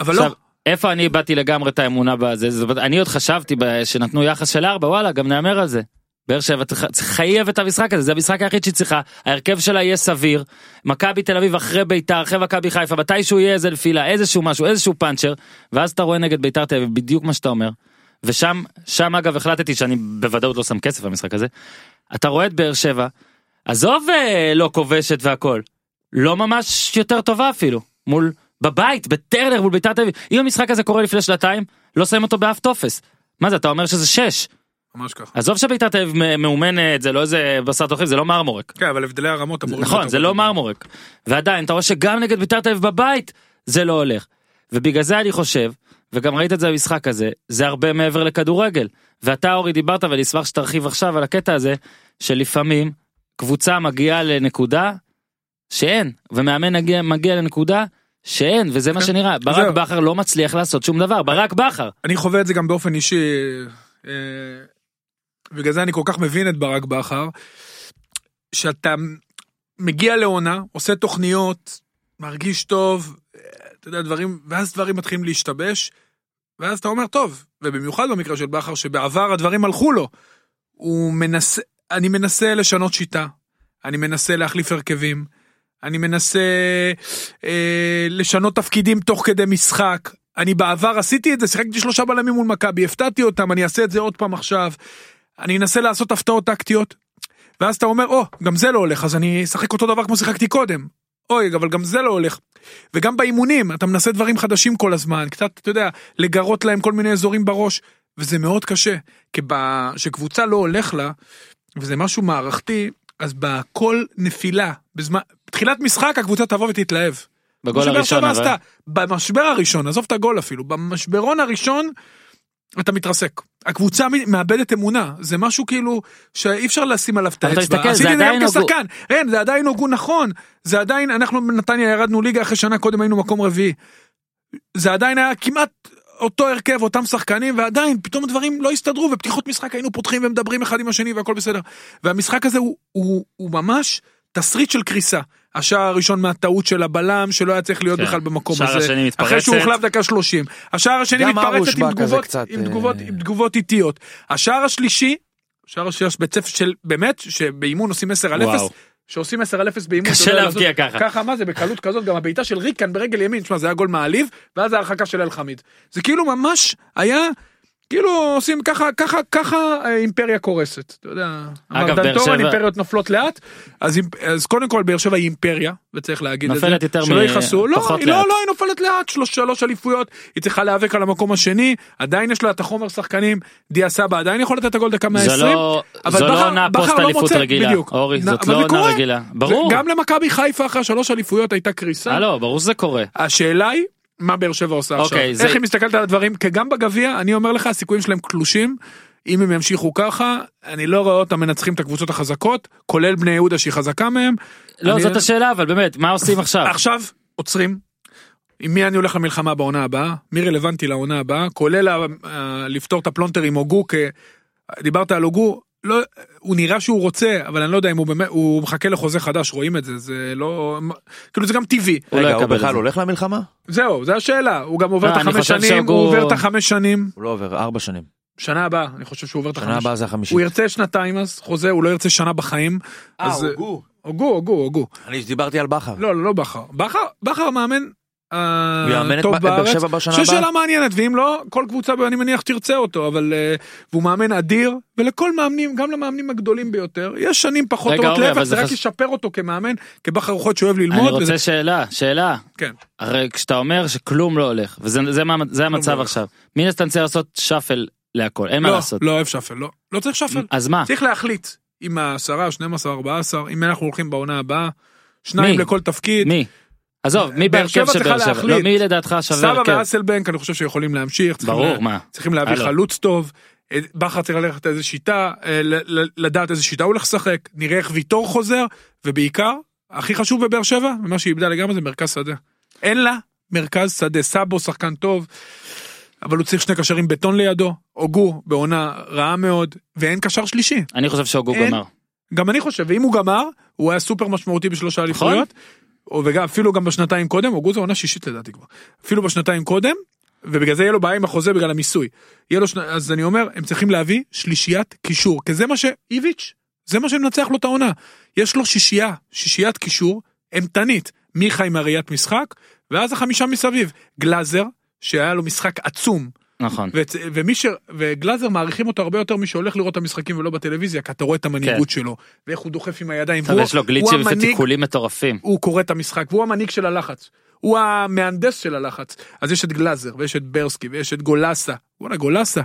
אבל לא, עכשיו, איפה אני איבדתי לגמרי את האמונה בזה, זאת אני עוד חשבתי שנתנו יחס של ארבע, וואלה, גם נאמר על זה. באר שבע חייב את המשחק הזה, זה המשחק היחיד שהיא צריכה, ההרכב שלה יהיה סביר, מכבי תל אביב אחרי ביתר, אחרי מכבי חיפה, מתישהו יהיה איזה נפילה, איזשהו משהו, איזשהו פאנצ'ר, ואז אתה רואה נגד ביתר תל אביב בדיוק מה שאתה אומר, ושם, שם אגב החלטתי שאני בוודאות לא שם כסף במשחק הזה, אתה רואה את באר שבע, עזוב אה, לא כובשת והכל, לא ממש יותר טובה אפילו, מול, בבית, בטרנר מול ביתר תל אביב, אם המשחק הזה קורה לפני שנתיים, לא שמים אותו באף טופס. מה זה, אתה אומר שזה שש. ממש ככה. עזוב שביתר תל אביב מאומנת, זה לא איזה בשר תוכן, זה לא מרמורק. כן, אבל הבדלי הרמות אמורים... נכון, זה לא. מרמורק. ועדיין, אתה רואה שגם נגד ביתר תל אביב בבית, זה לא הולך. ובגלל זה אני חושב, וגם ראית את זה במשחק הזה, זה הרבה מעבר לכדורגל. ואתה אורי דיברת ואני אשמח שתרחיב עכשיו על הקטע הזה, שלפעמים קבוצה מגיעה לנקודה שאין, ומאמן מגיע, מגיע לנקודה שאין, וזה מה כן. שנראה. ברק. בכר לא מצליח לעשות שום דבר, ברק בכר. אני חווה את זה גם באופן אישי, אה, בגלל זה אני כל כך מבין את ברק בכר, שאתה מגיע לעונה, עושה תוכניות, מרגיש טוב, אתה יודע, דברים, ואז דברים מתחילים להשתבש, ואז אתה אומר, טוב, ובמיוחד במקרה של בכר, שבעבר הדברים הלכו לו, הוא מנסה, אני מנסה לשנות שיטה, אני מנסה להחליף הרכבים, אני מנסה אה, לשנות תפקידים תוך כדי משחק. אני בעבר עשיתי את זה, שיחקתי שלושה בלמים מול מכבי, הפתעתי אותם, אני אעשה את זה עוד פעם עכשיו. אני אנסה לעשות הפתעות טקטיות. ואז אתה אומר, או, גם זה לא הולך, אז אני אשחק אותו דבר כמו שיחקתי קודם. אוי, אבל גם זה לא הולך. וגם באימונים, אתה מנסה דברים חדשים כל הזמן, קצת, אתה יודע, לגרות להם כל מיני אזורים בראש, וזה מאוד קשה. כי כשקבוצה לא הולך לה, וזה משהו מערכתי, אז בכל נפילה, בזמן, בתחילת משחק הקבוצה תבוא ותתלהב. בגול הראשון אבל. עשתה, במשבר הראשון, עזוב את הגול אפילו, במשברון הראשון, אתה מתרסק. הקבוצה מאבדת אמונה, זה משהו כאילו שאי אפשר לשים עליו את אבל אתה האצבע. מסתכל, זה עשיתי את זה עדיין גם הוגו- כשחקן, אין, זה עדיין הוגו נכון, זה עדיין, אנחנו בנתניה ירדנו ליגה אחרי שנה קודם היינו מקום רביעי. זה עדיין היה כמעט אותו הרכב, אותם שחקנים, ועדיין פתאום הדברים לא הסתדרו, ופתיחות משחק היינו פותחים ומדברים אחד עם השני והכל בסדר. והמשחק הזה הוא, הוא, הוא ממש תסריט של קריסה. השער הראשון מהטעות של הבלם שלא היה צריך להיות כן. בכלל במקום הזה. השני מתפרצת. אחרי שהוא הוחלף דקה 30. השער השני מתפרצת עם תגובות, קצת, עם תגובות, אה, עם תגובות איטיות. השער השלישי, השער השלישי בית ספר של באמת, שבאימון עושים 10 על 0, וואו. שעושים 10 על 0 באימון. קשה להבקיע ככה. ככה מה זה בקלות כזאת גם הבעיטה של ריקן ברגל ימין, תשמע זה היה גול מעליב, ואז ההרחקה של אלחמיד. זה כאילו ממש היה. כאילו עושים ככה ככה ככה אה, אימפריה קורסת אתה יודע אגב, באר שבע- אימפריות נופלות לאט אז אז קודם כל באר שבע היא אימפריה וצריך להגיד את זה נופלת יותר שלא מ- יכעסו לא. לא לא היא נופלת לאט שלוש שלוש אליפויות היא צריכה להיאבק על המקום השני עדיין יש לה את החומר שחקנים דיה סבא עדיין יכול לתת את הגול דקה 120 זה לא, אבל זו בכר- לא עונה פוסט לא אליפות מוצא, רגילה, בדיוק. אורי, זאת לא עונה. רגילה. ברור. גם למכבי חיפה אחרי שלוש אליפויות הייתה קריסה אה, לא, ברור שזה קורה. השאלה היא מה באר שבע עושה עכשיו אוקיי, זה- איך היא מסתכלת על הדברים כי גם בגביע אני אומר לך הסיכויים שלהם קלושים. אם הם ימשיכו ככה אני לא רואה אותם מנצחים את הקבוצות החזקות כולל בני יהודה שהיא חזקה מהם. לא, אני- זאת השאלה, אבל באמת, מה עושים עכשיו? עכשיו עוצרים. עם מי אני הולך למלחמה בעונה הבאה מי רלוונטי לעונה הבאה כולל ה- ה- לפתור את הפלונטר עם הוגו כ... דיברת על הוגו לא הוא נראה שהוא רוצה אבל אני לא יודע אם הוא באמת הוא מחכה לחוזה חדש רואים את זה זה לא כאילו זה גם טבעי הוא לא רגע, הוא בכלל. הולך למלחמה? זהו זה השאלה הוא גם עובר אה, את אני החמש חושב שנים הוא עובר את החמש שנים הוא לא עובר, ארבע שנים. שנה הבאה אני חושב שהוא עובר את שנה החמש הבאה זה החמישית. הוא ירצה שנתיים אז חוזה הוא לא ירצה שנה בחיים. אה, הוגו. הוגו הוגו הוגו אני דיברתי על בכר. לא לא לא בכר בכר בכר מאמן. אה, הוא יאמן את טוב ב- את באר בארץ. שבע בשנה זו הבאה? שאלה מעניינת ואם לא כל קבוצה אני מניח תרצה אותו אבל אה, והוא מאמן אדיר ולכל מאמנים גם למאמנים הגדולים ביותר יש שנים פחות טובות להפך זה רק ישפר אותו כמאמן כבכר רוחות שאוהב אני ללמוד. וזה- רוצה שאלה, שאלה. כן. הרי כשאתה אומר שכלום לא הולך, וזה המצב לא הולך. עכשיו, מן הסתם צריך לעשות שאפל להכל, אין מה לא לעשות. לא אוהב שפל לא לא צריך שפל אז מה? צריך להחליט עם העשרה 12 14 אם אנחנו הולכים בעונה הבאה שניים מי? לכל תפקיד. מי? עזוב, מי בהרכב של באר שבע? לא, מי לדעתך שווה סבא הרכב? ואסלבנק אני חושב שיכולים להמשיך. ברור, מה? צריכים להביא. חלוץ טוב. אה, בכר צריך ללכת איזה שיטה, אה, לדעת איזה שיטה הוא הולך לשחק, נראה איך ויטור חוזר, ובעיקר, הכי חשוב בבאר שבע, ומה שהיא איבדה לגמרי זה מרכז שדה. אין לה מרכז שדה, סאבו שחקן טוב, אבל הוא צריך שני קשרים בטון לידו, הוגו בעונה רעה מאוד, ואין קשר שלישי. אני חושב שהוגו. גמר. גם אני חושב, ואם הוא גמר, הוא היה סופר משמעותי בשלושה נכון. אליפויות, וגם אפילו גם בשנתיים קודם, זה עונה שישית לדעתי כבר, אפילו בשנתיים קודם, ובגלל זה יהיה לו בעיה עם החוזה בגלל המיסוי. יהיה לו שני, אז אני אומר, הם צריכים להביא שלישיית קישור, כי זה מה שאיביץ', זה מה שמנצח לו את העונה. יש לו שישייה, שישיית קישור, אימתנית, מיכה עם הראיית משחק, ואז החמישה מסביב. גלאזר, שהיה לו משחק עצום, נכון. ו- ומי ש... וגלאזר מעריכים אותו הרבה יותר מי שהולך לראות את המשחקים ולא בטלוויזיה כי אתה רואה את המנהיגות שלו ואיך הוא דוחף עם הידיים. כן. והוא- יש לו הוא גליצ'ים ותיקולים מטורפים. הוא קורא את המשחק והוא המנהיג של הלחץ. הוא המהנדס של הלחץ. אז יש את גלאזר ויש את ברסקי ויש את גולסה. וואלה גולסה.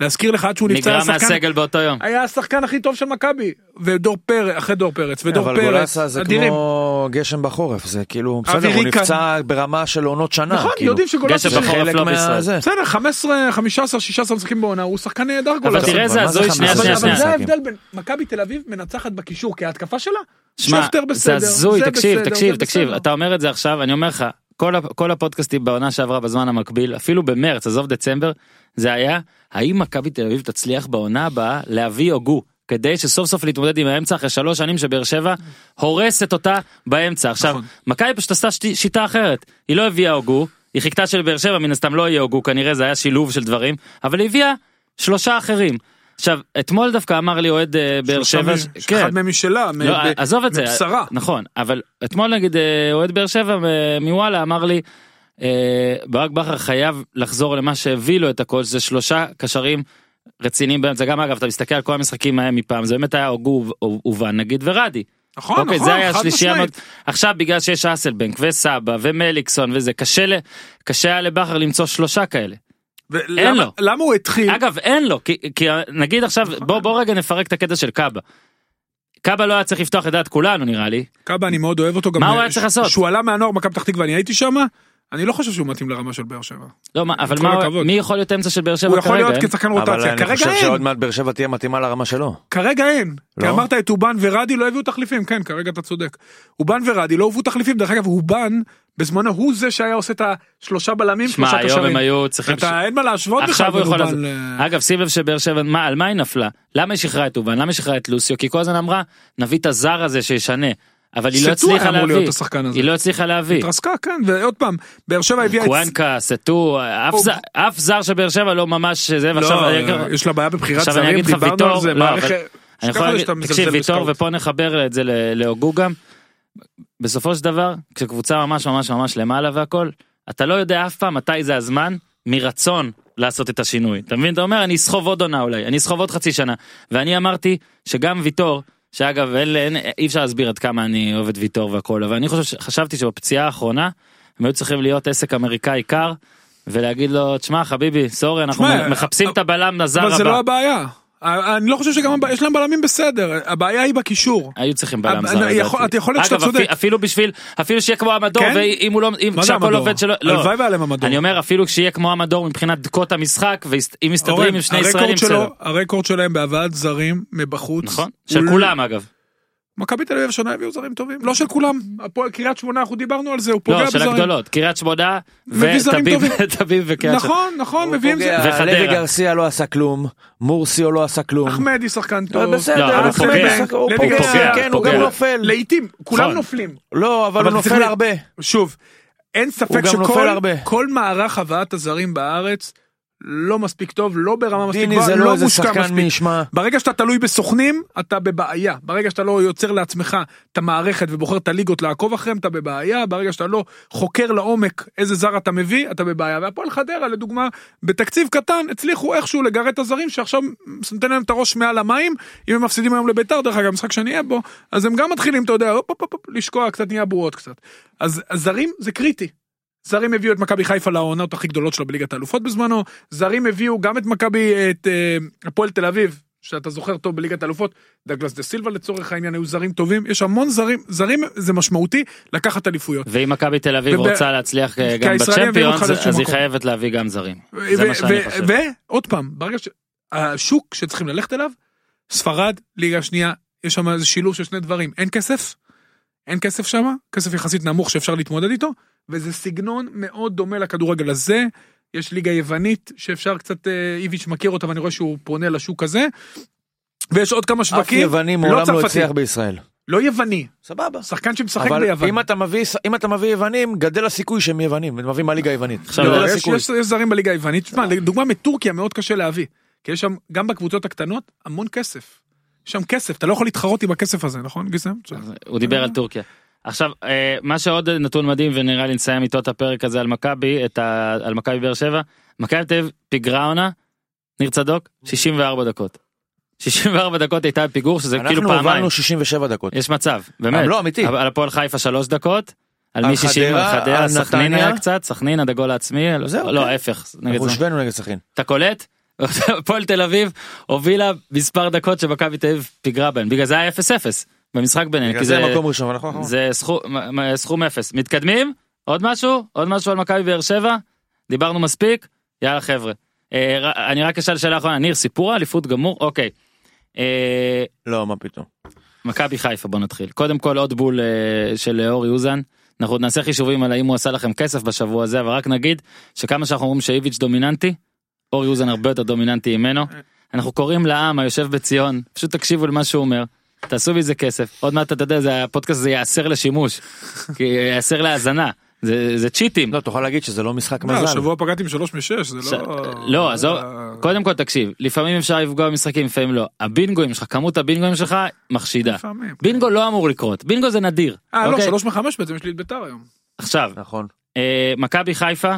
להזכיר לך עד שהוא נפצע נגרע. מהסגל באותו יום. היה השחקן הכי טוב של מכבי ודור פרץ אחרי דור פרץ ודור אבל פרץ גולסה זה אדירים. כמו גשם בחורף זה כאילו בסדר הוא. נפצע ברמה של עונות שנה נכון כאילו. יודעים שגולסה גשם זה בחורף חלק לא מה- בישראל. זה. בסדר 15 15 16 משחקים בעונה הוא שחקן נהדר אבל גולסה. תראה איזה הזוי? שנייה, אבל, שנייה, אבל שנייה. זה. ההבדל בין מכבי תל אביב מנצחת בקישור כי ההתקפה שלה. שמע, שכטר זה בסדר, הזוי, זה תקשיב, בסדר, תקשיב, תקשיב, בסדר. אתה אומר את זה עכשיו, אני אומר לך, כל כל הפודקאסטים בעונה שעברה בזמן המקביל, אפילו במרץ, עזוב דצמבר, זה היה, האם מכבי תל אביב תצליח בעונה הבאה להביא הוגו, כדי שסוף סוף להתמודד עם האמצע אחרי שלוש שנים שבאר שבע הורסת אותה באמצע. עכשיו, נכון. מכבי פשוט עשתה שיטה אחרת, היא לא הביאה הוגו, היא חיכתה שלבאר שבע מן הסתם לא יהיה הוגו, כנראה זה היה שילוב של דברים, אבל היא הביאה שלושה אחרים. עכשיו, אתמול דווקא אמר לי אוהד אה, באר שבע, מ- אחד מהם משלה, לא, ב- עזוב את זה, מבשרה. נכון, אבל אתמול נגיד אה, אוהד באר שבע אה, מוואלה אמר לי, אה, ברק בכר חייב לחזור למה שהביא לו את הכל, שזה שלושה קשרים רציניים באמצע, גם אגב אתה מסתכל על כל המשחקים ההם מפעם, זה באמת היה הוגו ובן נגיד ורדי. נכון, אוקיי, נכון, זה היה השלישייה מאוד. עכשיו בגלל שיש אסלבנק וסבא ומליקסון וזה קשה ל- קשה היה לבכר למצוא שלושה כאלה. ולמה- אין לו. למה הוא התחיל? אגב אין לו כי, כי נגיד עכשיו בוא בוא רגע נפרק את הקטע של קאבה. קאבה לא היה צריך לפתוח את דעת כולנו נראה לי קאבה אני מאוד אוהב אותו גם מה הוא היה צריך לעשות? שהוא עלה מהנוער מכבי פתח תקווה אני הייתי שם אני לא חושב שהוא מתאים לרמה של באר שבע. לא, מה, אבל מה, הכבוד. מי יכול להיות אמצע של באר שבע הוא יכול כרגע? להיות אין? כשחקן אבל רוטציה, אני כרגע חושב אין, שעוד מעט באר שבע תהיה מתאימה לרמה שלו. כרגע אין. כי לא? אמרת את אובן ורדי לא הביאו תחליפים, כן, כרגע אתה צודק. אובן ורדי לא הובאו תחליפים, דרך אגב, אובן, בזמנו הוא זה שהיה עושה את השלושה בלמים, שמע, שלושה היום הם קשרים. היו צריכים... אתה אין מה להשוות עכשיו בכלל הוא בין יכול אובן. ל... אגב שים לב שבאר שבע מה על מה היא נפלה למה היא שחררה את אובן למה היא שחררה את לוסיו כי כל הזמן אמרה נביא את הזר הזה שישנה אבל היא לא סטו היה הצליחה אמור להיות להביא השחקן הזה. היא לא הצליחה להביא התרסקה, כן, ועוד פעם, באר שבע הביאה את... קוואנקה סטו אף זר- של באר שבע לא ממש זה ועכשיו לא, יש לה בעיה בבחירת זרים, דיברנו על זה, לא, אני יכול להגיד, תקשיב ויטור. ופה נחבר את זה להוגו גם. בסופו של דבר כשקבוצה ממש ממש ממש למעלה והכל אתה לא יודע אף פעם מתי זה הזמן מרצון לעשות את השינוי אתה מבין אתה אומר אני אסחוב עוד עונה אולי אני אסחוב עוד חצי שנה ואני אמרתי שגם ויטור שאגב אין, אין, אי אפשר להסביר עד כמה אני אוהב את ויטור והכל אבל אני חושב שחשבתי שבפציעה האחרונה הם היו צריכים להיות עסק אמריקאי קר. ולהגיד לו תשמע חביבי סורי אנחנו תשמע, מחפשים את הבלם הזר אבל זה לא הבא הבעיה. אני לא חושב שגם יש להם בלמים בסדר, הבעיה היא בקישור. היו צריכים בלם אבל- זר. יכול- לדעתי. אתה יכול להיות שאתה צודק. אפי- אפילו בשביל אפילו שיהיה כמו המדור כן? ואם הוא לא אם כשהכל המדור? עובד שלו לא הלוואי להם המדור. אני אומר אפילו כשיהיה כמו המדור מבחינת דקות המשחק ואם מסתדרים עם שני ישראלים. הרקורד שלהם בהבאת זרים מבחוץ. נכון של לא- כולם אגב מכבי תל אביב השנה הביאו זרים טובים. לא של כולם. הפועל קריית שמונה אנחנו דיברנו על זה, הוא פוגע לא של בזרים. הגדולות קריית שמונה וטביב טובים. (laughs) טביב וקריית שמונה. נכון, נכון, מביאים זה. פוגע, וחדרה. לוי גרסיה לא עשה כלום, מורסיו לא עשה כלום. אחמדי שחקן לא, טוב. בסדר, לא, הוא פוגע, כן, הוא פוגע. גם נופל. לעיתים, כולם נכון. נופלים. לא, אבל הוא נופל הרבה. שוב, אין ספק שכל מערך הבאת הזרים בארץ לא מספיק טוב, לא ברמה מספיק גבוהה, לא איזה מושקע מספיק. מי ישמע. ברגע שאתה תלוי בסוכנים, אתה בבעיה. ברגע שאתה לא יוצר לעצמך את המערכת ובוחר את הליגות לעקוב אחריהם, אתה בבעיה. ברגע שאתה לא חוקר לעומק איזה זר אתה מביא, אתה בבעיה. והפועל חדרה, לדוגמה, בתקציב קטן, הצליחו איכשהו לגרד את הזרים שעכשיו נותן להם את הראש מעל המים. אם הם מפסידים היום לביתר, דרך אגב, משחק שאני אהיה בו, אז הם גם מתחילים, אתה יודע, לשקוע, קצת נהיה בועות קצת. אז הזרים זה קריטי. זרים הביאו את מכבי חיפה לעונות הכי גדולות שלו בליגת האלופות בזמנו, זרים הביאו גם את מכבי, את אה, הפועל תל אביב, שאתה זוכר טוב בליגת האלופות, דגלס דה סילבה לצורך העניין היו זרים טובים, יש המון זרים, זרים זה משמעותי לקחת אליפויות. ואם מכבי תל אביב וב- רוצה להצליח אה, גם בצ'מפיונס אז היא מקום. חייבת להביא גם זרים. ו- זה מה שאני ו- חושב. ועוד פעם, ברגע שהשוק שצריכים ללכת אליו, ספרד, ליגה שנייה, יש שם איזה שילוב של שני דברים, אין כסף, אין כסף שם, כסף יחסית נמוך שאפשר להתמודד איתו, וזה סגנון מאוד דומה לכדורגל הזה, יש ליגה יוונית שאפשר קצת, אה, איביץ' מכיר אותה ואני רואה שהוא פונה לשוק הזה, ויש עוד כמה אף שווקים, יווני לא מעולם לא צרפתי. הצליח בישראל. לא יווני, סבבה. שחקן שמשחק אבל ביוון. אם אתה מביא אם אתה מביא יוונים גדל הסיכוי שהם יוונים הם מביאים מהליגה היוונית. לא, יש. יש, יש זרים בליגה היוונית, תשמע, לדוגמה מטורקיה מאוד קשה להביא, כי יש שם, גם בקבוצות הקטנות, המון כסף. יש שם כסף, אתה לא יכול להתחרות עם הכסף הזה, נכון גיסם? הוא דיבר על טורקיה. עכשיו אה, מה שעוד נתון מדהים ונראה לי נסיים איתו את הפרק הזה על מכבי את ה... על מכבי באר שבע. מכבי תל אביב פיגרה עונה. ניר צדוק 64 דקות. 64 דקות הייתה בפיגור שזה כאילו אנחנו פעמיים. הובלנו 67 דקות. יש מצב באמת. לא, אמיתי. על הפועל חיפה שלוש דקות. על מי 60 חדרה, על חדרה סכנין. היה קצת סכנין עד הגול העצמי זהו, לא כן. ההפך אנחנו. השווינו נגד סכין. אתה קולט? (laughs) הפועל תל אביב הובילה מספר דקות שמכבי תל אביב פיגרה בהן בגלל זה היה 0-0 במשחק ביניהם. בגלל זה מקום ראשון אנחנו אחרון. זה סכום, אפס. מתקדמים? עוד משהו? עוד משהו על מכבי באר שבע? דיברנו מספיק? יאללה חבר'ה. אה, אני רק אשאל שאלה אחרונה, ניר, סיפור האליפות גמור? אוקיי. אה, לא מה פתאום. מכבי חיפה בוא נתחיל. קודם כל עוד בול אה, של אורי אוזן. אנחנו עוד נעשה חישובים על האם הוא עשה לכם כסף בשבוע הזה, אבל רק נגיד שכמה שאנחנו אומרים שאיביץ' דומיננטי, אורי אוזן הרבה יותר דומיננטי ממנו. אנחנו קוראים לעם היושב בציון, פשוט תקשיבו למה שהוא אומר. תעשו מזה כסף עוד מעט אתה יודע זה הפודקאסט הזה ייאסר לשימוש (laughs) כי ייאסר להאזנה זה זה צ'יטים לא תוכל להגיד שזה לא משחק לא, מזל. השבוע פגעתי עם שלוש משש, זה ש- לא... לא עזוב קודם כל תקשיב לפעמים אפשר לפגוע במשחקים לפעמים לא הבינגואים שלך כמות הבינגואים שלך מחשידה לפעמים. בינגו לא אמור לקרות בינגו זה נדיר. אה, לא, אוקיי? שלוש מחמש בעצם יש לי את ביתר היום. עכשיו נכון. אה, מכבי חיפה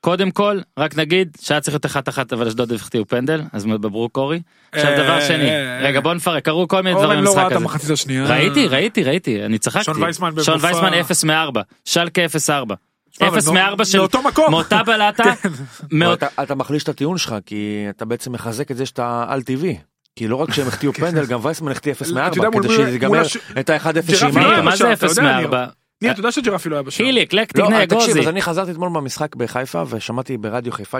קודם כל רק נגיד שהיה צריך להיות אחת אחת אבל אשדוד החטיאו פנדל אז מברוק אורי. עכשיו אה, דבר שני אה, רגע בוא נפרק קרו כל מיני דברים אורן לא ראה במשחק את הזה. המחצית השנייה. ראיתי ראיתי ראיתי אני צחקתי. שון וייסמן שון במופע- וייסמן 0 מ-4 שלקה 0 4. תשמע, אבל 0 מאותו- מ-4 של. מאותה בלטה. (laughs) כן. אתה- מחליש את הטיעון שלך כי אתה בעצם מחזק את זה שאתה על טבעי. כי לא רק שהם החטיאו (laughs) פנדל גם וייסמן החטיא 0 אתה יודע, מ-4 מול- כדי שזה ייגמר את ה-1-0 ג'רפי שעימה. מה זה אתה 0 יודע, מ-4? ניר, אתה יודע שג'רפי לא היה בשער. חיליק, לך לא, תקנה אבל תקשיב, אגוזי. אז אני חזרתי אתמול במשחק בחיפה ושמעתי ברדיו חיפה,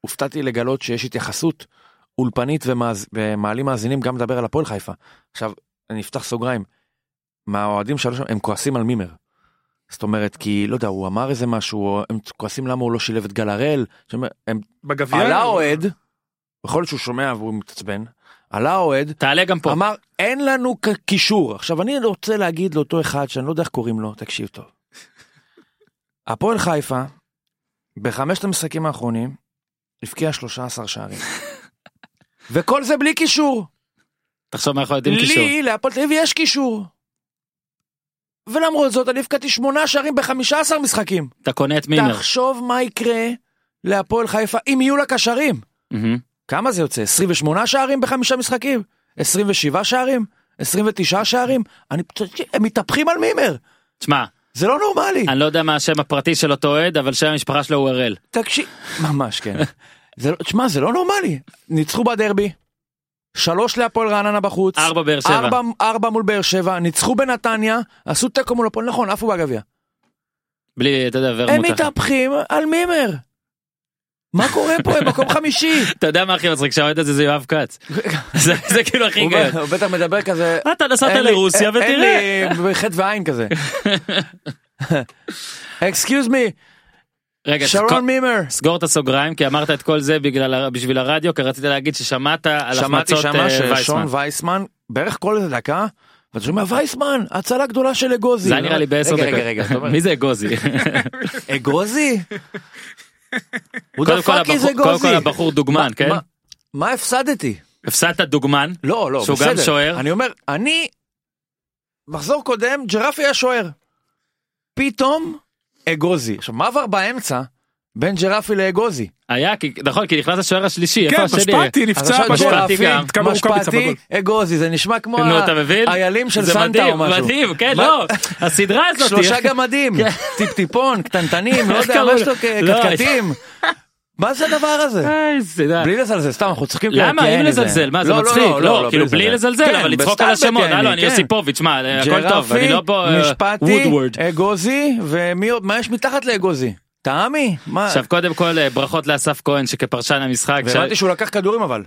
הופתעתי לגלות שיש התייחסות אולפנית ומעלים מאזינים גם לדבר על הפועל חיפה. עכשיו, אני אפתח סוגריים, מהאוהדים שלו שם, הם כועסים על מימר. זאת אומרת, כי, לא יודע, הוא אמר איזה משהו, הם כועסים למה הוא לא שילב את גל הראל, בגביע. עלה אוהד, יכול להיות שהוא שומע והוא מתעצבן, עלה אוהד, תעלה גם פה. אמר אין לנו קישור עכשיו אני רוצה להגיד לאותו אחד שאני לא יודע איך קוראים לו תקשיב טוב. הפועל חיפה בחמשת המשחקים האחרונים הבקיע 13 שערים. (laughs) וכל זה בלי קישור. תחשוב מה יכול להיות עם קישור. לי להפועל תל אביב יש קישור. ולמרות זאת אני הבקעתי שמונה שערים ב-15 משחקים. אתה קונה את מימר. תחשוב מה יקרה להפועל חיפה אם יהיו לה קשרים. מהמם. כמה זה יוצא? 28 שערים בחמישה משחקים? 27 שערים? 29 שערים? אני פשוט, הם מתהפכים על מימר. תשמע, זה לא נורמלי. אני לא יודע מה השם הפרטי של אותו אוהד, אבל שם המשפחה שלו הוא הראל. תקשיב, ממש כן. (laughs) זה לא- תשמע, זה לא נורמלי. ניצחו בדרבי, שלוש להפועל רעננה בחוץ, ארבע באר שבע. ארבע, ארבע מול באר שבע, ניצחו בנתניה, עשו תיקו מול הפועל, נכון, עפו בגביע. בלי, אתה יודע, הם ורמוט. אחר. מתהפכים על מימר. מה קורה פה? הם מקום חמישי. (laughs) אתה יודע מה הכי מצחיק שהאוהד הזה זה יואב כץ. (laughs) זה זה כאילו הכי גדול. הוא בטח מדבר כזה, אתה נסעת לרוסיה ותראה. חטא ועין כזה. (laughs) excuse me, רגע, שרון מימר. סגור את הסוגריים כי אמרת את כל זה בגלל בשביל הרדיו כי רצית להגיד ששמעת על שמעתי החמצות שמה אה, ששון וייסמן. וייסמן, בערך כל איזה דקה, ואתה שומע וייסמן, הצלה גדולה של אגוזי. זה נראה לי בעשר רגע, דקות. רגע, רגע, אומר, מי זה אגוזי? אגוזי? הוא קודם כל הבחור- קודם כל. הבחור דוגמן, כן? מה- מה הפסדתי? הפסדת דוגמן. לא, לא, שהוא בסדר. גם שוער. אני אומר, אני, מחזור קודם, ג'רפי היה שוער. פתאום, אגוזי. עכשיו, מה עבר באמצע בין ג'רפי לאגוזי? היה, כי- נכון, כי נכנס השוער השלישי. איפה כן? משפטי נפצע בגול. משפטי גם. כמה רוקאביצה משפטי, בגול. אגוזי, זה נשמע כמו נו, אתה מבין? האיילים של זה סנטה מדהים, או משהו. מדהים, כן, לא. הסדרה הזאת. שלושה גמדים, טיפ-טיפון, קטנטנים, לא יודע, יש לו? לא, קטקטים. (laughs) מה זה הדבר הזה? זה די. בלי לזלזל, סתם אנחנו צוחקים. למה? כי אם אין איזה- לזלזל, מה זה לא, לא, מצחיק? לא, לא, לא, כאילו בלי לזלזל, כן, אבל לצחוק על השמות. כן, הלו, אני כן. יוסיפוביץ', מה, הכל טוב, אני לא פה... אה, משפטי. אגוזי, ומי עוד, מה יש מתחת לאגוזי? טעמי? מה? עכשיו קודם כל אה, ברכות לאסף כהן שכפרשן המשחק. ש- והבנתי שהוא לקח כדורים אבל.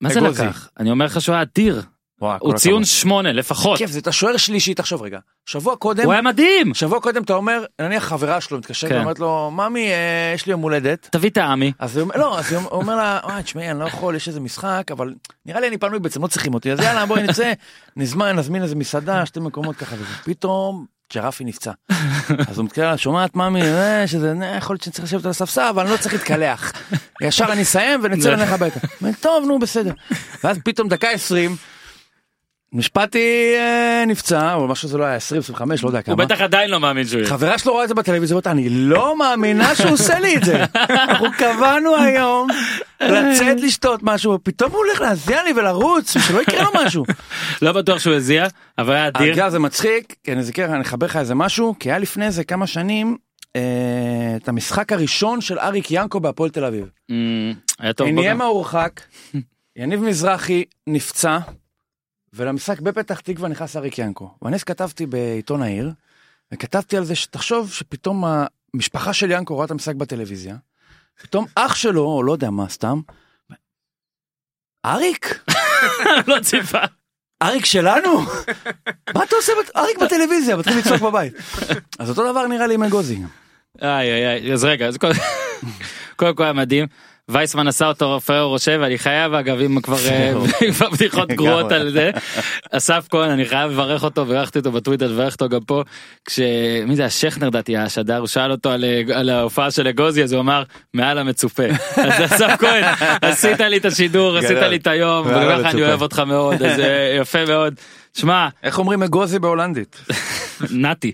מה זה אגוזי. לקח? אני אומר לך שהוא היה אדיר. וואו, הוא ציון הכבוד. שמונה לפחות. כיף, זה אתה שוער שלישי, תחשוב רגע. שבוע קודם, הוא היה מדהים. שבוע קודם אתה אומר, נניח חברה שלו מתקשרת כן. ואומרת לו, ממי, אה, יש לי יום הולדת. תביא את העמי. אז הוא אומר, לא, אז הוא אומר לה, וואי, תשמעי, אני לא יכול, יש איזה משחק, אבל נראה לי אני פנוי בעצם, לא צריכים אותי, אז יאללה, בואי נצא, נזמן, נזמין איזה מסעדה, שתי מקומות ככה וזה. ג'רפי נפצע. (laughs) אז הוא מתקרב, שומעת ממי, אה, שזה, אה, יכול להיות שאני צריך לשבת על הספסל, אבל אני לא צריך להתקלח. ישר אני אסיים ונצא לנך הביתה. אומר, טוב, נו, בסדר. ואז פתאום דקה 20, משפטי אה, נפצע, או משהו זה לא היה 20, 25, לא יודע הוא כמה. בטח עדיין לא מאמין שהוא יהיה. חברה שלו רואה את זה בטלוויזיה, ואומרת, אני לא מאמינה שהוא עושה לי את זה. (laughs) אנחנו קבענו היום לצאת לשתות משהו, ופתאום הוא הולך להזיע לי ולרוץ, שלא יקרה לו משהו. לא בטוח שהוא הזיע, אבל היה אדיר. אגב, זה מצחיק, כי אני אזכר, אני אחבר לך איזה משהו, כי היה לפני איזה כמה שנים, אה, את המשחק הראשון של אריק ינקו בהפועל תל אביב. אמ, היה טוב. עניין גם. מהורחק, יניב מזרחי נפצע, ולמשחק בפתח תקווה נכנס אריק ינקו. ואני אז כתבתי בעיתון העיר, וכתבתי על זה שתחשוב שפתאום המשפחה של ינקו רואה את המשחק בטלוויזיה, פתאום אח שלו, או לא יודע מה סתם, אריק? (laughs) לא ציפה. אריק שלנו? מה אתה עושה? אריק בטלוויזיה, מתחיל לצעוק בבית. אז אותו דבר נראה לי עם אגוזי. איי איי איי, אז רגע, אז קודם כל היה מדהים. וייסמן עשה אותו פרר רושב ואני חייב אגב אם כבר אה, (laughs) בדיחות גרועות על זה אסף כהן אני חייב לברך אותו בירכתי אותו בטוויטר לברך אותו גם פה כשמי זה השכנר דעתי השדר הוא שאל אותו על, אה, על ההופעה של אגוזי אז הוא אמר מעל המצופה (laughs) אז אסף כהן עשית לי את השידור עשית. לי את היום וככה אני. אוהב אותך מאוד אז אה, יפה מאוד שמע איך אומרים אגוזי בהולנדית? נתי.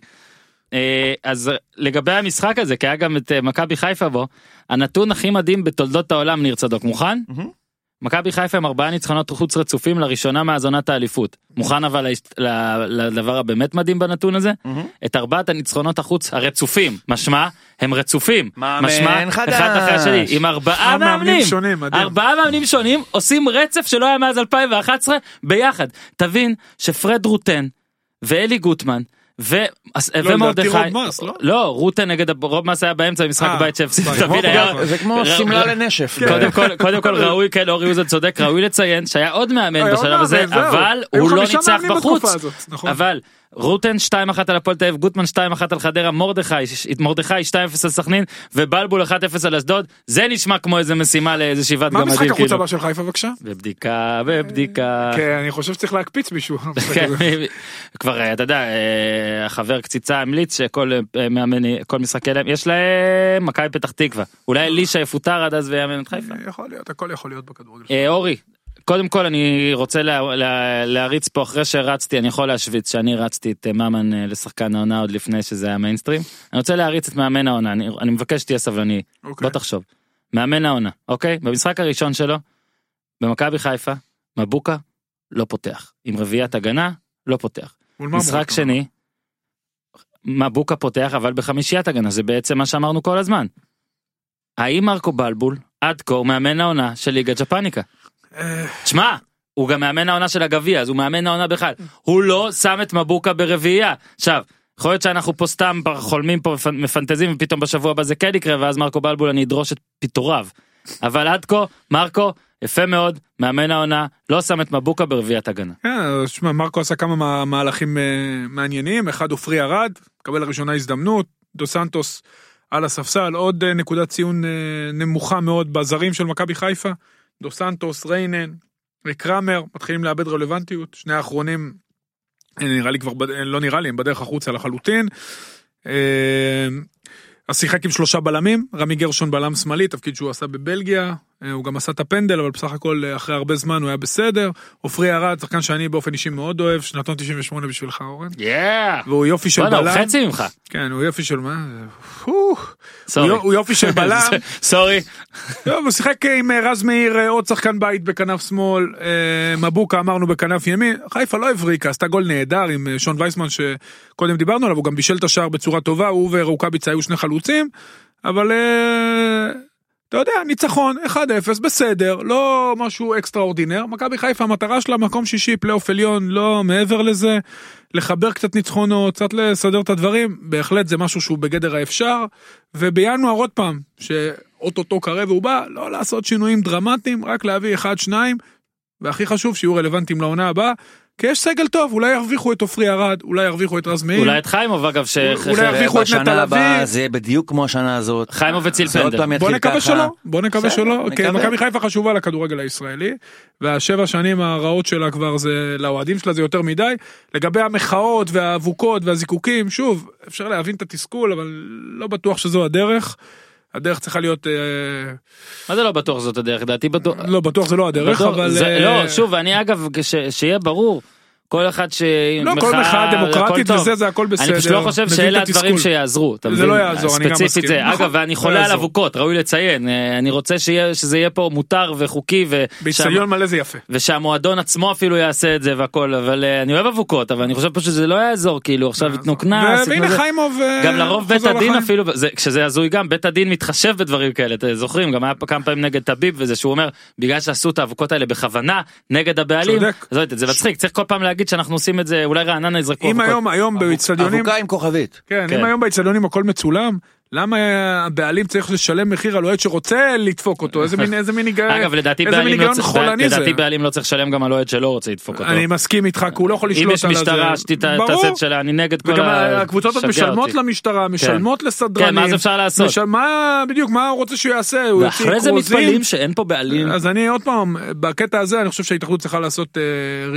אה, אז לגבי המשחק הזה כי היה גם את אה, מכבי חיפה בו הנתון הכי מדהים בתולדות העולם ניר צדוק מוכן? מכבי חיפה עם ארבעה ניצחונות חוץ רצופים לראשונה מאז עונת האליפות מוכן אבל לדבר הבאמת מדהים בנתון הזה. את ארבעת הניצחונות החוץ הרצופים משמע הם רצופים משמע חדש. אחד אחרי השני עם ארבעה מאמנים שונים, מדהים. ארבעה מאמנים שונים עושים רצף שלא היה מאז 2011 ביחד תבין שפרד רוטן ואלי גוטמן ומרדכי, רוב מס, לא? לא, רוטה נגד, רוב מס היה באמצע במשחק אה, בית שהפסיד. זה כמו שמלה לנשף. קודם כל, קודם כל ראוי, כן, אורי אוזן צודק, ראוי לציין שהיה עוד מאמן בשלב הזה. אבל הוא לא ניצח בחוץ. נכון. אבל רוטן 2-1 על הפועל תל אביב, גוטמן 2-1 על חדרה, מרדכי, מרדכי 2-0 על סכנין, ובלבול 1-0 על אשדוד, זה נשמע כמו איזה משימה לאיזה שבעת מה גמדים. המשחק החוץ כאילו. הבא של חיפה בבקשה? בבדיקה, בבדיקה. כן, אני חושב שצריך להקפיץ מישהו. במשחק (laughs) כן. כבר אה, אתה יודע אה, החבר קציצה המליץ שכל אה, מאמן כל משחקי להם יש להם מכבי פתח תקווה אולי אלישע יפוטר עד אז ויאמן את חיפה. יכול להיות, הכל יכול להיות בכדורגל. אה, אורי קודם כל אני רוצה לה, לה, להריץ פה אחרי שרצתי אני יכול להשוויץ שאני רצתי את אה, ממן אה, לשחקן העונה עוד לפני שזה היה מיינסטרים אני רוצה להריץ את מאמן העונה אני, אני מבקש שתהיה סבלני אוקיי. בוא תחשוב מאמן העונה אוקיי במשחק הראשון שלו במכבי חיפה מבוקה לא פותח עם רביעיית הגנה לא פותח. משחק? שני, מבוקה פותח אבל בחמישיית הגנה זה בעצם מה שאמרנו כל הזמן. האם מרקו בלבול עד כה הוא מאמן העונה של ליגה ג'פניקה? אה, תשמע, הוא גם מאמן העונה של הגביע אז הוא מאמן העונה בכלל. הוא לא שם את מבוקה ברביעייה. עכשיו, יכול להיות שאנחנו פה סתם חולמים פה מפנ- מפנטזים ופתאום בשבוע הבא זה כן יקרה ואז מרקו בלבול אני אדרוש את פיטוריו. אבל עד כה מרקו יפה מאוד מאמן העונה לא שם את מבוקה ברביעיית הגנה. אז שמע, מרקו עשה כמה מה- מהלכים אה, מעניינים, אחד עופרי ארד, מקבל לראשונה הזדמנות, דו סנטוס על הספסל, עוד אה, נקודת ציון אה, נמוכה מאוד בזרים של מכבי חיפה, דו סנטוס, ריינן, קרמר, מתחילים לאבד רלוונטיות, שני האחרונים, אה, נראה לי כבר, אה, לא נראה לי, הם בדרך החוצה לחלוטין. אה, אז שיחק עם שלושה בלמים, רמי גרשון בלם שמאלי, תפקיד שהוא עשה בבלגיה, אה, הוא גם עשה את הפנדל, אבל בסך הכל אה, אחרי הרבה זמן הוא היה בסדר. עופרי ארד, שחקן שאני באופן אישי מאוד אוהב, שנתון 98 בשבילך אורן. יאה! והוא יופי של בואנה, הוא בלם. חצי ממך. כן, הוא יופי של מה? הוא יו- הוא יופי של (laughs) בלם. sorry. הוא שיחק עם אה, רז מאיר, אה, עוד שחקן בית בכנף שמאל, אה, מבוקה אמרנו בכנף ימין, חיפה לא הבריקה, עשתה גול נהדר עם אה, שון וייסמן שקודם דיברנו עליו, הוא גם בישל את השער בצורה טובה, הוא ורוקאביצה היו שני חלוצים, אבל אה, אתה יודע, ניצחון, 1-0, בסדר, לא משהו extraordinaire, מכבי חיפה המטרה שלה מקום שישי, פלייאוף עליון, לא מעבר לזה, לחבר קצת ניצחונות, קצת לסדר את הדברים, בהחלט זה משהו שהוא בגדר האפשר, ובינואר עוד פעם, שאו-טו-טו קרב והוא בא, לא לעשות שינויים דרמטיים, רק להביא אחד, שניים, והכי חשוב שיהיו רלוונטיים לעונה הבאה, כי יש סגל טוב, אולי ירוויחו את עופרי ארד, אולי ירוויחו את רז מאיר. אולי את חיימוב אגב, ש... אולי ירוויחו את נטע בשנה הבאה לביא. זה בדיוק כמו השנה הזאת. חיימוב עוד פנדל. בוא נקווה ככה. שלא, בוא נקווה שלא, כי נקווה. מכבי חיפה חשובה לכדורגל הישראלי, והשבע שנים הרעות שלה כבר זה, לאוהדים שלה זה יותר מדי. לגבי המחאות והאבוקות והזיקוקים, שוב, אפשר להבין את התסכול, אבל לא בטוח שזו הדרך. הדרך צריכה להיות, אה, מה זה לא בטוח זאת הדרך? לדעתי בטוח. לא בטוח זה לא הדרך, אבל... זה- אה, לא, שוב, אני אגב, שיהיה ברור, כל אחד ש... לא, כל מחאה דמוקרטית. וזה, זה הכל בסדר. אני פשוט לא חושב שאלה הדברים. שיעזרו. זה מבין? לא יעזור, אני גם ספציפית מסכים. זה. נכון, אגב, ואני לא חולה על. אבוקות, ראוי לציין. אה, אני רוצה שזה יהיה פה מותר וחוקי. ו- מלא זה יפה. ושהמועדון עצמו אפילו יעשה את זה והכל אבל אה, אני אוהב אבוקות אבל אני חושב פשוט שזה לא יעזור כאילו עכשיו ייתנו קנס. והנה. חיימוב אה, גם לרוב בית הדין. אפילו זה כשזה הזוי גם בית הדין מתחשב בדברים כאלה זוכרים גם היה פה כמה פעמים נגד טביב וזה שהוא אומר בגלל שעשו את האבוקות האלה בכוונה נגד הבעלים צודק. אז לא יודע, זה מצחיק צריך כל פעם להגיד שאנחנו עושים את זה אולי רעננה יזרקו אם. היום, היום באיצטדיונים, אבוקה עם כוכבית. כן, כן. אם היום באיצטדיונים הכל מצולם, למה הבעלים צריך לשלם מחיר על אוהד שרוצה לדפוק אותו? איזה מין, איזה מין היגיון, אגב לדעתי בעלים לא צריך זה. לדעתי בעלים לא צריך לשלם גם על אוהד שלא רוצה לדפוק אותו. אני מסכים איתך, כי הוא לא יכול אם לשלוט יש על הזה. משטרה שתעשה. את שלה אני נגד כל וגם ה... הקבוצות משלמות אותי. למשטרה, משלמות לסדרנים. כן, מה אז אפשר לעשות? משל- מה בדיוק, מה הוא רוצה שהוא יעשה? הוא ואחרי זה? מתפלאים שאין פה בעלים. אז אני עוד פעם, בקטע הזה אני חושב שההתאחדות צריכה לעשות אה,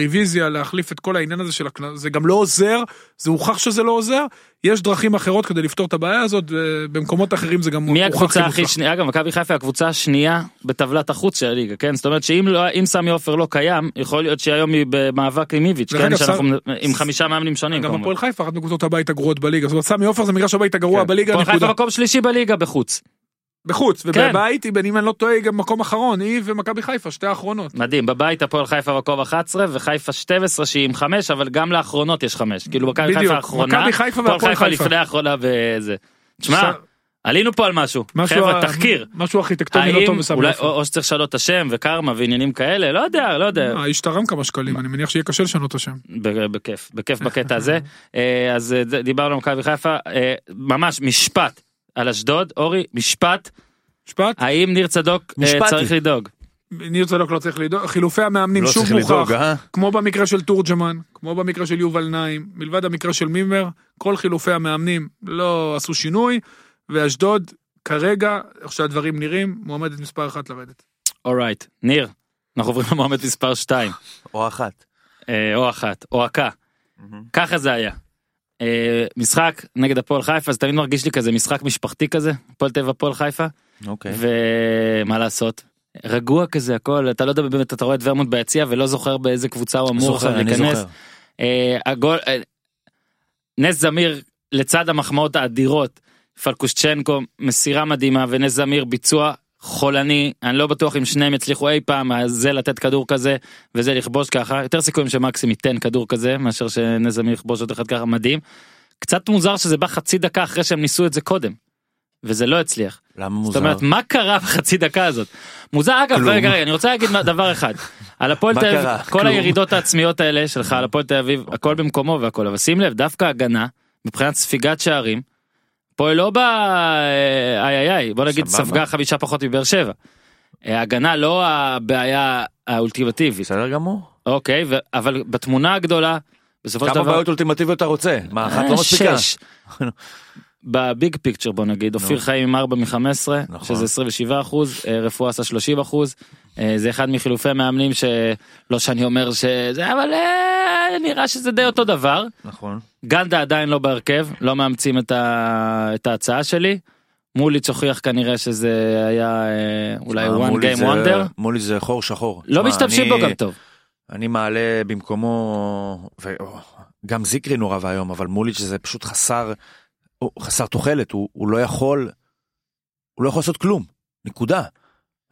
רוויזיה, להחליף את כל העניין הזה של זה גם לא עוזר, זה הוכח שזה לא עוזר, יש דרכים אחרות כדי לפתור את הבעיה הזאת, ובמקומות אחרים זה גם מי הקבוצה הכי. שנייה? אגב, מכבי חיפה הקבוצה השנייה בטבלת החוץ של הליגה, כן? זאת אומרת שאם לא, אם סמי עופר לא קיים, יכול להיות שהיום היא במאבק עם איביץ', כן? שאנחנו עם חמישה מאמנים שונים גם. הפועל חיפה, אחת מקבוצות הבית הגרועות בליגה, זאת אומרת סמי עופר זה מגרש הבית הגרוע כן. בליגה, הפועל חיפה. מקום שלישי בליגה בחוץ. בחוץ, כן. ובבית, היא, אם אני לא טועה, היא גם מקום אחרון, היא ומכבי חיפה, שתי האחרונות. מדהים, בבית הפועל חיפה מקום 11 וחיפה 12 שהיא עם 5 אבל גם לאחרונות יש 5. כאילו מכבי חיפה האחרונה, מכבי חיפה הפועל והפועל חיפה חיפה. לפני האחרונה וזה. תשמע, ש- עלינו פה על משהו. משהו חבר'ה, ה- תחקיר. משהו ארכיטקטוני לא טוב בסמי עופר. או, או שצריך לשנות את השם וקרמה ועניינים כאלה, לא יודע, לא יודע. האיש תרם כמה שקלים, אני מניח שיהיה קשה לשנות את השם. בכיף, בכיף בקטע הזה. (laughs) אה, אז אה, דיברנו על מכבי חיפה, אה, ממש משפט על אשדוד, אורי, משפט, משפט? האם ניר צדוק אה, משפטי. צריך לדאוג? ניר צדוק לא צריך לדאוג, חילופי המאמנים לא שוב לדאוג, מוכח, אה? כמו במקרה של תורג'מן, כמו במקרה של יובל נעים, מלבד המקרה של מימר, כל חילופי המאמנים לא עשו שינוי, ואשדוד כרגע, איך שהדברים נראים, מועמדת מספר אחת לרדת. אורייט, ניר, אנחנו עוברים למועמד מספר 2, או אחת. או אחת, או עקה, ככה זה היה. אה, משחק נגד הפועל חיפה, זה תמיד מרגיש לי כזה משחק משפחתי כזה, הפועל טבע הפועל חיפה, אוקיי. ומה לעשות. רגוע כזה הכל אתה לא יודע באמת אתה רואה את ורמוט ביציע ולא זוכר באיזה קבוצה הוא אמור זוכר, להיכנס. אה, הגול, אה, נס זמיר לצד המחמאות האדירות, פלקושצ'נקו מסירה מדהימה ונס זמיר ביצוע חולני, אני לא בטוח אם שניהם יצליחו אי פעם זה לתת כדור כזה וזה לכבוש ככה, יותר סיכויים שמקסים ייתן כדור כזה מאשר זמיר יכבוש עוד אחד ככה מדהים. קצת מוזר שזה בא חצי דקה אחרי שהם ניסו את זה קודם. וזה לא הצליח. למה זאת מוזר? אומרת מה קרה בחצי דקה הזאת. מוזר אגב. רגע רגע אני רוצה להגיד דבר אחד. על הפועל תל אביב? כל. הירידות העצמיות האלה שלך על הפועל תל אביב הכל במקומו והכל אבל שים לב דווקא הגנה מבחינת ספיגת שערים. פועל לא בא אה, איי איי איי בוא נגיד סבבה. ספגה חמישה פחות מבאר שבע. אה, הגנה לא הבעיה האולטימטיבית בסדר גמור. אוקיי ו- אבל בתמונה הגדולה בסופו של כמה דבר. בעיות אולטימטיביות אתה רוצה? מה, אחת אה, לא מספיקה? שש. בביג פיקצ'ר בוא נגיד אופיר חיים עם 4 מ-15 נכון. שזה 27 אחוז רפואה עשה 30 אחוז זה אחד מחילופי מאמנים שלא שאני אומר שזה אבל אה, נראה שזה די אותו דבר נכון. גנדה עדיין לא בהרכב לא מאמצים את, ה... את ההצעה שלי. מוליץ' הוכיח כנראה שזה היה אה, אולי one game wonder מולי זה חור שחור. לא משתמשים בו גם טוב. אני מעלה במקומו, וגם זיקרי נורא ואיום, אבל מוליץ' זה פשוט חסר, הוא חסר תוחלת, הוא, הוא לא יכול, הוא לא יכול לעשות כלום, נקודה.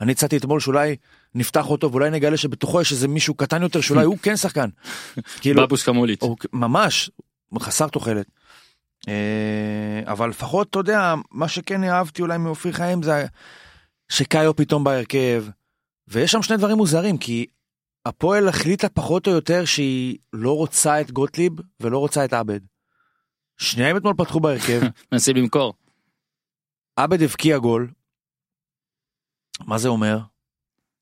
אני הצעתי אתמול שאולי נפתח אותו ואולי נגלה שבתוכו יש איזה מישהו קטן יותר שאולי הוא כן שחקן. (laughs) כאילו, בבושקה מוליץ'. הוא ממש חסר תוחלת. אה, אבל לפחות אתה יודע מה שכן אהבתי אולי מאופיר חיים זה שקאיו פתאום בהרכב ויש שם שני דברים מוזרים כי הפועל החליטה פחות או יותר שהיא לא רוצה את גוטליב ולא רוצה את עבד. שניהם אתמול פתחו בהרכב (laughs) מנסים למכור. עבד הבקיע גול. מה זה אומר?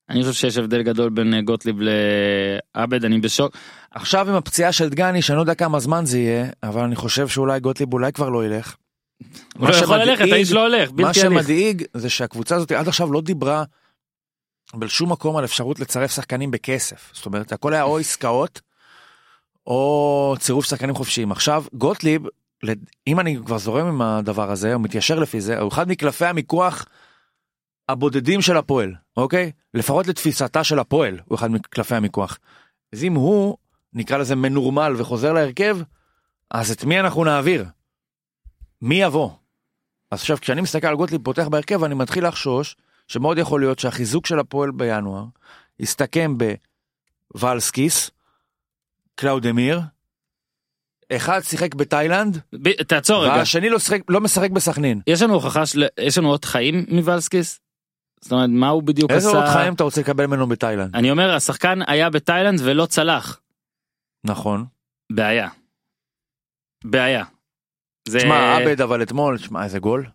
אני חושב שיש הבדל גדול בין אה, גוטליב לעבד אני בשוק. עכשיו עם הפציעה של דגני שאני לא יודע כמה זמן זה יהיה אבל אני חושב שאולי גוטליב אולי כבר לא ילך. הוא לא יכול ללכת האיש לא הולך מה בלתי הליך. שמדאיג זה שהקבוצה הזאת עד עכשיו לא דיברה בשום מקום על אפשרות לצרף שחקנים בכסף. זאת אומרת, הכל היה או עסקאות או צירוף שחקנים חופשיים. עכשיו, גוטליב, אם אני כבר זורם עם הדבר הזה, או מתיישר לפי זה, הוא אחד מקלפי המיקוח הבודדים של הפועל, אוקיי? לפחות לתפיסתה של הפועל, הוא אחד מקלפי המיקוח. אז אם הוא, נקרא לזה מנורמל וחוזר להרכב, אז את מי אנחנו נעביר? מי יבוא? אז עכשיו כשאני מסתכל על גוטליב פותח בהרכב אני מתחיל לחשוש שמאוד יכול להיות שהחיזוק של הפועל בינואר יסתכם בוולסקיס, קלאודמיר, אחד שיחק בתאילנד ב- תעצור רגע. והשני לא, שיחק, לא משחק בסכנין. יש לנו הוכחה של יש לנו עוד חיים מוולסקיס? זאת אומרת מה הוא בדיוק איזה עשה? עוד חיים אתה רוצה לקבל ממנו בתאילנד? אני אומר השחקן היה בתאילנד ולא צלח. נכון. בעיה. בעיה. זה... תשמע עבד אבל אתמול, תשמע איזה גול.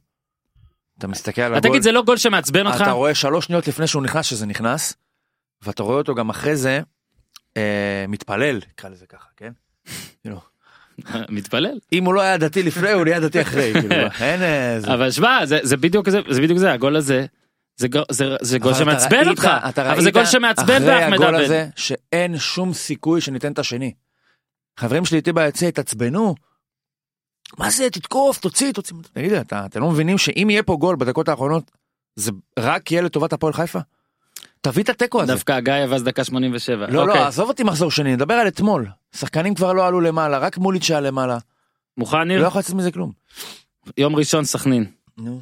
אתה מסתכל על הגול, תגיד זה לא גול שמעצבן אותך? אתה רואה שלוש שניות לפני שהוא נכנס שזה נכנס, ואתה רואה אותו גם אחרי זה אה, מתפלל, נקרא לזה ככה, כן? (laughs) (laughs) מתפלל. אם הוא לא היה דתי לפני הוא נהיה דתי אחרי, כאילו, (laughs) (laughs) איזה... אבל שמע זה בדיוק זה זה בדיוק זה הגול הזה. זה גול- זה- זה גול שמעצבן אותך. אבל זה גול שמעצבן אחרי באחמד הגול עבד. הזה שאין שום סיכוי שניתן את השני. חברים שלי איתי ביציע התעצבנו. מה זה תתקוף תוציא תוציא תגיד לי אתה אתם לא מבינים שאם יהיה פה גול בדקות האחרונות זה רק יהיה לטובת הפועל חיפה? תביא את התיקו הזה. דווקא הגיא אבז דקה 87. לא אוקיי. לא עזוב אותי מחזור שני נדבר על אתמול. שחקנים כבר לא עלו למעלה רק מוליץ' היה למעלה. מוכן לא ניר? יכול לצאת מזה כלום. יום ראשון סכנין. נו.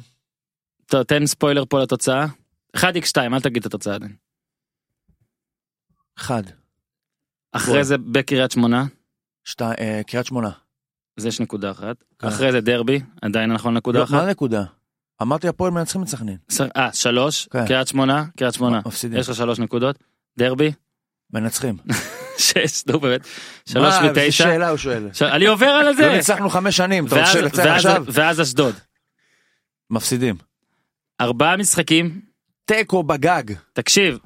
טוב, תן ספוילר פה לתוצאה. 1x2 אל תגיד את התוצאה עדיין. אחד. אחרי בוא. זה בקריית שמונה. אה, קריית שמונה. אז יש נקודה אחת. כן. אחרי זה דרבי עדיין אנחנו על נקודה לא, אחת. מה הנקודה? אמרתי הפועל מנצחים את סכנין. אה, שלוש, כן. קריית שמונה, קריית שמונה. מפסידים. יש לך שלוש נקודות. דרבי, מנצחים. (laughs) שש, נו באמת. שלוש מה, מתשע. איזה שאלה הוא שואל. אני עובר על לא זה. ניצחנו חמש שנים, אתה רוצה ואז- עכשיו? ואז אשדוד. מפסידים. ארבעה משחקים, תיקו בגג. תקשיב,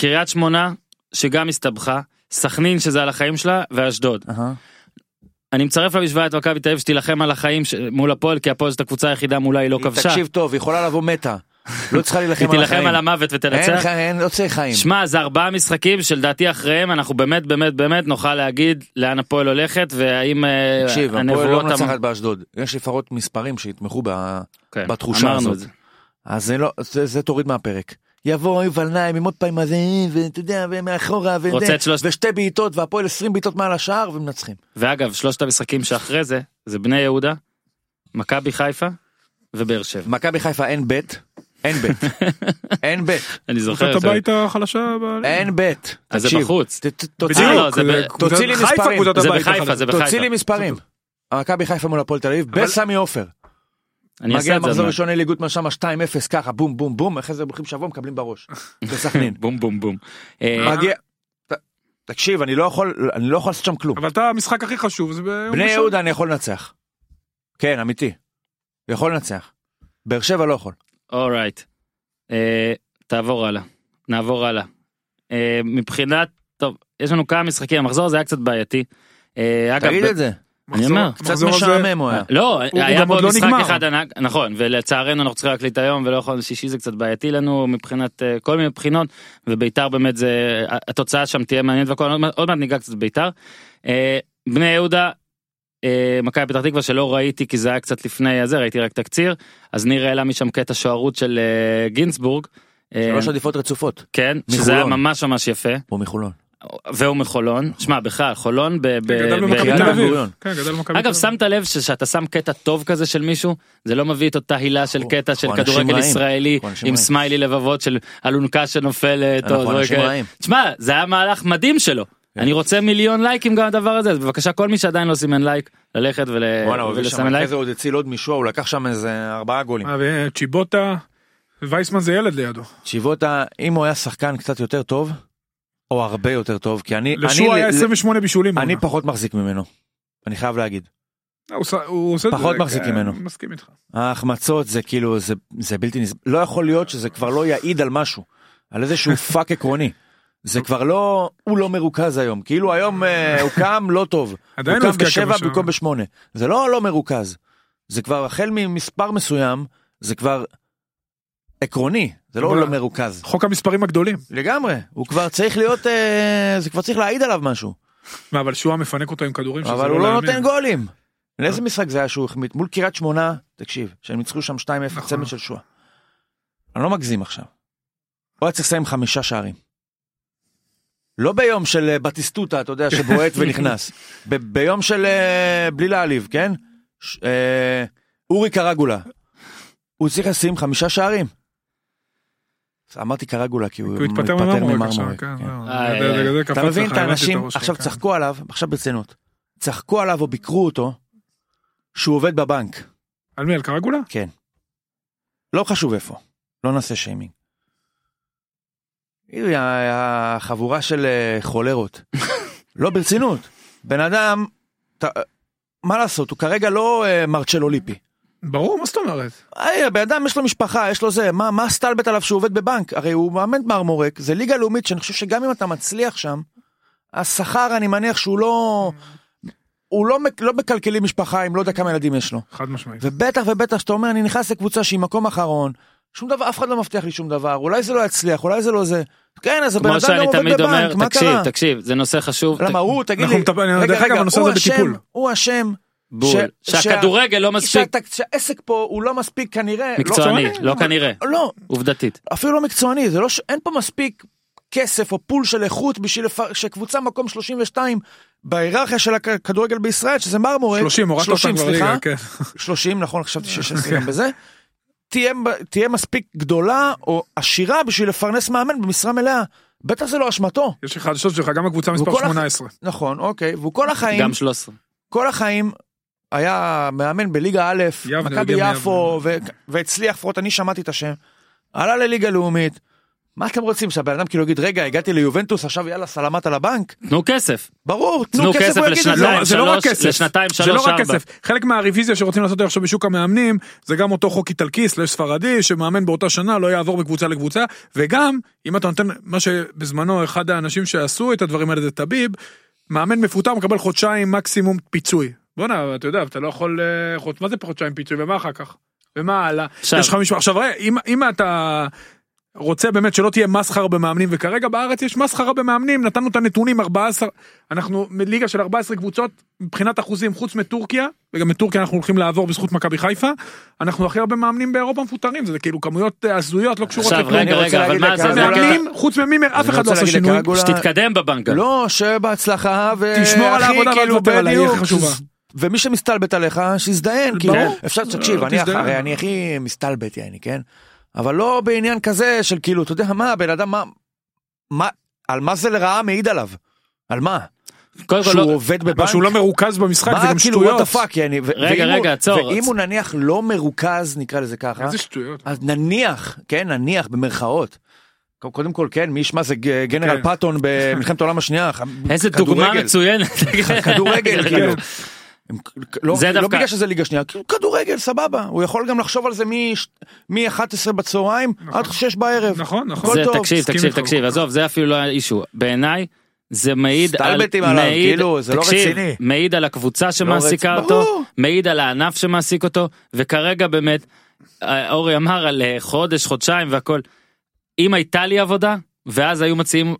קריית שמונה, שגם הסתבכה, סכנין שזה על החיים שלה, ואשדוד. אהה. אני מצרף למשוואה את מכבי תל אביב שתילחם על החיים ש- מול הפועל, כי הפועל זאת הקבוצה היחידה מולה היא לא כבשה. תקשיב טוב, היא יכולה לבוא מתה. לא צריכה היא להילחם על תילחם החיים. על המוות אין ותנצח. ח- אין, לא צריך חיים. שמע, זה ארבעה משחקים שלדעתי אחריהם אנחנו באמת באמת באמת נוכל להגיד לאן הפועל הולכת והאם אה, תקשיב, הפועל לא מנצחת באשדוד. יש לפחות מספרים שיתמכו. כן, בתחושה הזאת. אז זה לא, זה, זה תוריד מהפרק. יבוא יובל נעים עם עוד פעם הזה, ואתה יודע, ומאחורה, וזה, שלושת- ושתי בעיטות, והפועל 20 בעיטות מעל השער, ומנצחים. ואגב, שלושת המשחקים שאחרי זה, זה בני יהודה, מכבי חיפה ובאר שבע. מכבי חיפה אין בית, אין בית, (laughs) אין בית, אני זוכר את. הבית החלשה. אין בית. אז זה בחוץ. תוציא אה, לי- לא, תוציא לי חיפה מספרים. זה בחיפה. זה בחיפה. תוציא לי מספרים. מכבי חיפה מול הפועל תל אביב, בסמי עופר. אני אעשה מגיע את זה. מחזור עוד ראשון אלי גוטמן שם 2-0 ככה בום בום בום אחרי זה הולכים שבוע מקבלים בראש. (laughs) בסכנין. בום בום בום. אה, מגיע. תקשיב אני לא יכול אני לא יכול לעשות שם כלום. אבל אתה המשחק הכי חשוב זה ביום בני. יהודה אני יכול לנצח. כן אמיתי. יכול לנצח. באר שבע לא יכול. אורייט. אה, תעבור הלאה. נעבור הלאה. אה, מבחינת, טוב, יש לנו כמה משחקים, המחזור הזה היה קצת בעייתי. תגיד את זה. אני אומר, קצת משעמם הוא היה. לא, הוא היה בו לא משחק נגמר. אחד ענק, נכון, ולצערנו אנחנו צריכים להקליט היום ולא יכולנו שישי זה קצת בעייתי לנו מבחינת אה, כל מיני בחינות, וביתר באמת זה, התוצאה שם תהיה מעניינת והכל, עוד מעט- ניגע קצת בביתר. אה, בני יהודה, אה, מכבי פתח תקווה שלא ראיתי כי זה היה קצת לפני הזה, ראיתי רק תקציר, אז ניר העלה משם קטע שוערות של אה, גינצבורג. אה, שלוש עדיפות רצופות. כן, שזה היה. ממש ממש יפה, הוא מחולון. והוא מחולון, שמע בכלל חולון, ב- ב- גדל ב- במכבי בקריית תל אביב. בן-גוריון. כן, גדל במכבי תל אגב אביב. שמת לב שכשאתה שם קטע טוב כזה של מישהו זה לא מביא את אותה הילה של קטע של כדורגל. ישראלי עם. סמיילי לבבות של אלונקה שנופלת. רעים. תשמע זה היה מהלך מדהים שלו כן. אני רוצה מיליון לייקים גם הדבר הזה אז בבקשה כל מי שעדיין לא סימן לייק ללכת ול- הוא ולסמן לייק. זה עוד הציל עוד מישהו, הוא לקח שם איזה ארבעה גולים. אה, וצ'יבוטה, וייסמן זה ילד לידו. צ'יבוטה, אם הוא היה שחקן קצת יותר טוב, או הרבה יותר טוב, כי אני, לשוע אני, היה ל- 28 בישולים. אני. פחות מחזיק ממנו. אני חייב להגיד. הוא עושה- הוא עושה פחות מחזיק כן, ממנו. מסכים איתך. ההחמצות זה כאילו, זה, זה בלתי נסבל. לא יכול להיות שזה כבר לא יעיד על משהו, על איזשהו (laughs) פאק עקרוני. זה כבר לא, הוא לא מרוכז היום, כאילו היום אה, הוא קם לא טוב. עדיין הוא לא קם בשבע. במקום בשמונה. זה לא לא מרוכז. זה כבר החל ממספר מסוים, זה כבר עקרוני, זה לא לא מרוכז. חוק המספרים הגדולים. לגמרי, הוא כבר צריך להיות, אה, זה כבר צריך להעיד עליו משהו. מה, אבל שועה מפנק אותו עם כדורים. אבל הוא לא להאמין. נותן גולים. לאיזה משחק זה היה שהוא החמיץ? מול קריית שמונה, תקשיב, שהם ניצחו שם 2-0 נכון. צמד של שואה. אני לא מגזים עכשיו. הוא היה צריך לסיים חמישה שערים. לא ביום של אה, בטיסטוטה, אתה יודע, שבועט ונכנס. (laughs) ב- ביום של, אה, בלי להעליב, כן? ש- אה, אורי קרגולה. הוא צריך לשים חמישה שערים. אמרתי קרגולה כי הוא התפטר ממרמורק. ממרמורק, כן, כן. זהו. אה, אתה מבין את האנשים, עכשיו כן. צחקו עליו, עכשיו ברצינות, צחקו עליו או ביקרו אותו, שהוא עובד בבנק, על מי? על קרגולה? לא חשוב איפה, לא נעשה שיימינג. החבורה של אה, חולרות, (laughs) לא ברצינות, בן אדם, מה לעשות, הוא כרגע לא אה, מרצ'לו ליפי. ברור, מה זאת אומרת? היי, הבן אדם יש לו משפחה, יש לו זה, מה, מה סטלבט עליו שהוא עובד בבנק? הרי הוא מאמן מרמורק, זה ליגה לאומית שאני חושב שגם אם אתה מצליח שם, השכר אני מניח שהוא לא... הוא לא, לא מקלקלים משפחה אם לא יודע כמה ילדים יש לו. חד משמעית. ובטח ובטח שאתה אומר אני נכנס לקבוצה שהיא מקום אחרון, שום דבר, אף אחד לא מבטיח לי שום דבר, אולי זה לא יצליח, אולי זה לא זה. כן, אז הבן אדם גם עובד בבנק, מה תקשיב קרה? תקשיב זה נושא חשוב למה הוא, תגיד אנחנו לי, מטפל- רגע, רגע, הוא אשם. הוא אשם, בול. ש- שהכדורגל לא מספיק שהת- שהעסק פה הוא לא מספיק כנראה, מקצועני לא, לא כנראה. לא, עובדתית. אפילו לא מקצועני, זה לא ש... אין פה מספיק כסף או פול של איכות בשביל לפ... שקבוצה מקום 32 בהיררכיה של הכדורגל בישראל, שזה מרמורק, 30, הורדת אותם 30, כבר ליגה, כן. 30, נכון, חשבתי 16 גם (laughs) בזה, תהיה, תהיה מספיק גדולה או עשירה בשביל לפרנס מאמן במשרה מלאה. בטח זה לא אשמתו. יש לך חדשות שלך, גם הקבוצה מספר וכל הח- 18. נכון, אוקיי, והוא כל החיים, גם 13 כל החיים היה מאמן בליגה א', מכבי יפו, ו- והצליח, לפחות אני שמעתי את השם, עלה לליגה לאומית. מה אתם רוצים שהבן אדם כאילו יגיד רגע הגעתי ליובנטוס עכשיו יאללה סלמת על הבנק תנו כסף. ברור תנו תנו כסף כסף הוא יגיד את זה. לשנתיים, לא, זה לא רק שלוש- כסף. לשנתיים, זה לא שלוש, רק ארבע. כסף. חלק מהרוויזיה שרוצים לעשות עכשיו בשוק המאמנים, זה גם אותו חוק איטלקי סלש ספרדי, שמאמן באותה שנה לא יעבור מקבוצה לקבוצה, וגם, אם אתה נותן, מה שבזמנו אחד האנשים שעשו את הדברים האלה זה טביב, מאמן מפוטר מקבל חודשיים מקסימום פיצוי. בואנה, אתה יודע, אתה לא יכול, אה, חוד- מה זה חודשיים פיצוי, ומה אחר כך? ומה הלאה? עכשיו- יש לך מישהו, עכשיו ראה, אם, אם אתה... רוצה באמת שלא תהיה מסחרה במאמנים וכרגע בארץ יש מסחרה במאמנים נתנו את הנתונים 14 אנחנו ליגה של 14 קבוצות מבחינת אחוזים חוץ מטורקיה וגם מטורקיה אנחנו הולכים לעבור בזכות מכבי חיפה אנחנו הכי הרבה מאמנים באירופה מפוטרים זה כאילו כמויות אה, הזויות לא קשורות עכשיו לכלום. רגע אני רוצה רגע אבל להגיד מה זה? מאמנים חוץ ממימר אף אחד לא עשה שינוי שתתקדם בבנק. לא שבהצלחה ו... תשמור על העבודה כאילו, תוותר עליי, ומי שמסתלבט עליך שיזדיין כאילו ברור. אפשר תקשיב אה, אני תזדיין. הרי אני הכי מסתלבט יעני כן אבל לא בעניין כזה של כאילו אתה יודע מה הבן אדם מה מה על מה זה לרעה מעיד עליו על מה קודם כל שהוא לא- עובד בבנק שהוא לא מרוכז במשחק זה מה גם כאילו שטויות. דה פאק יעני ו- רגע, ואם הוא- רגע, עצור. ואם הוא נניח לא מרוכז נקרא לזה ככה איזה שטויות. אז נניח כן נניח במרכאות. קודם כל כן מי ישמע זה גנרל כן. פאטון במלחמת העולם השנייה איזה דוגמה. מצוינת. כדורגל (laughs) כאילו. הם- לא, זה לא דווקא- בגלל שזה ליגה שנייה, כאילו, כדורגל סבבה, הוא יכול גם לחשוב על זה מ-11 בצהריים עד 6 בערב. נכון נכון. זה טוב, תקשיב תקשיב. תקשיב עזוב זה אפילו לא האישו בעיניי זה מעיד על סטלבטים עליו, מעיד- כאילו, זה לא תקשיב, רציני. מעיד על הקבוצה שמעסיקה רצ- אותו ברור. מעיד על הענף שמעסיק אותו וכרגע באמת אה, אורי אמר על אה, חודש חודשיים והכל אם הייתה לי עבודה ואז היו מציעים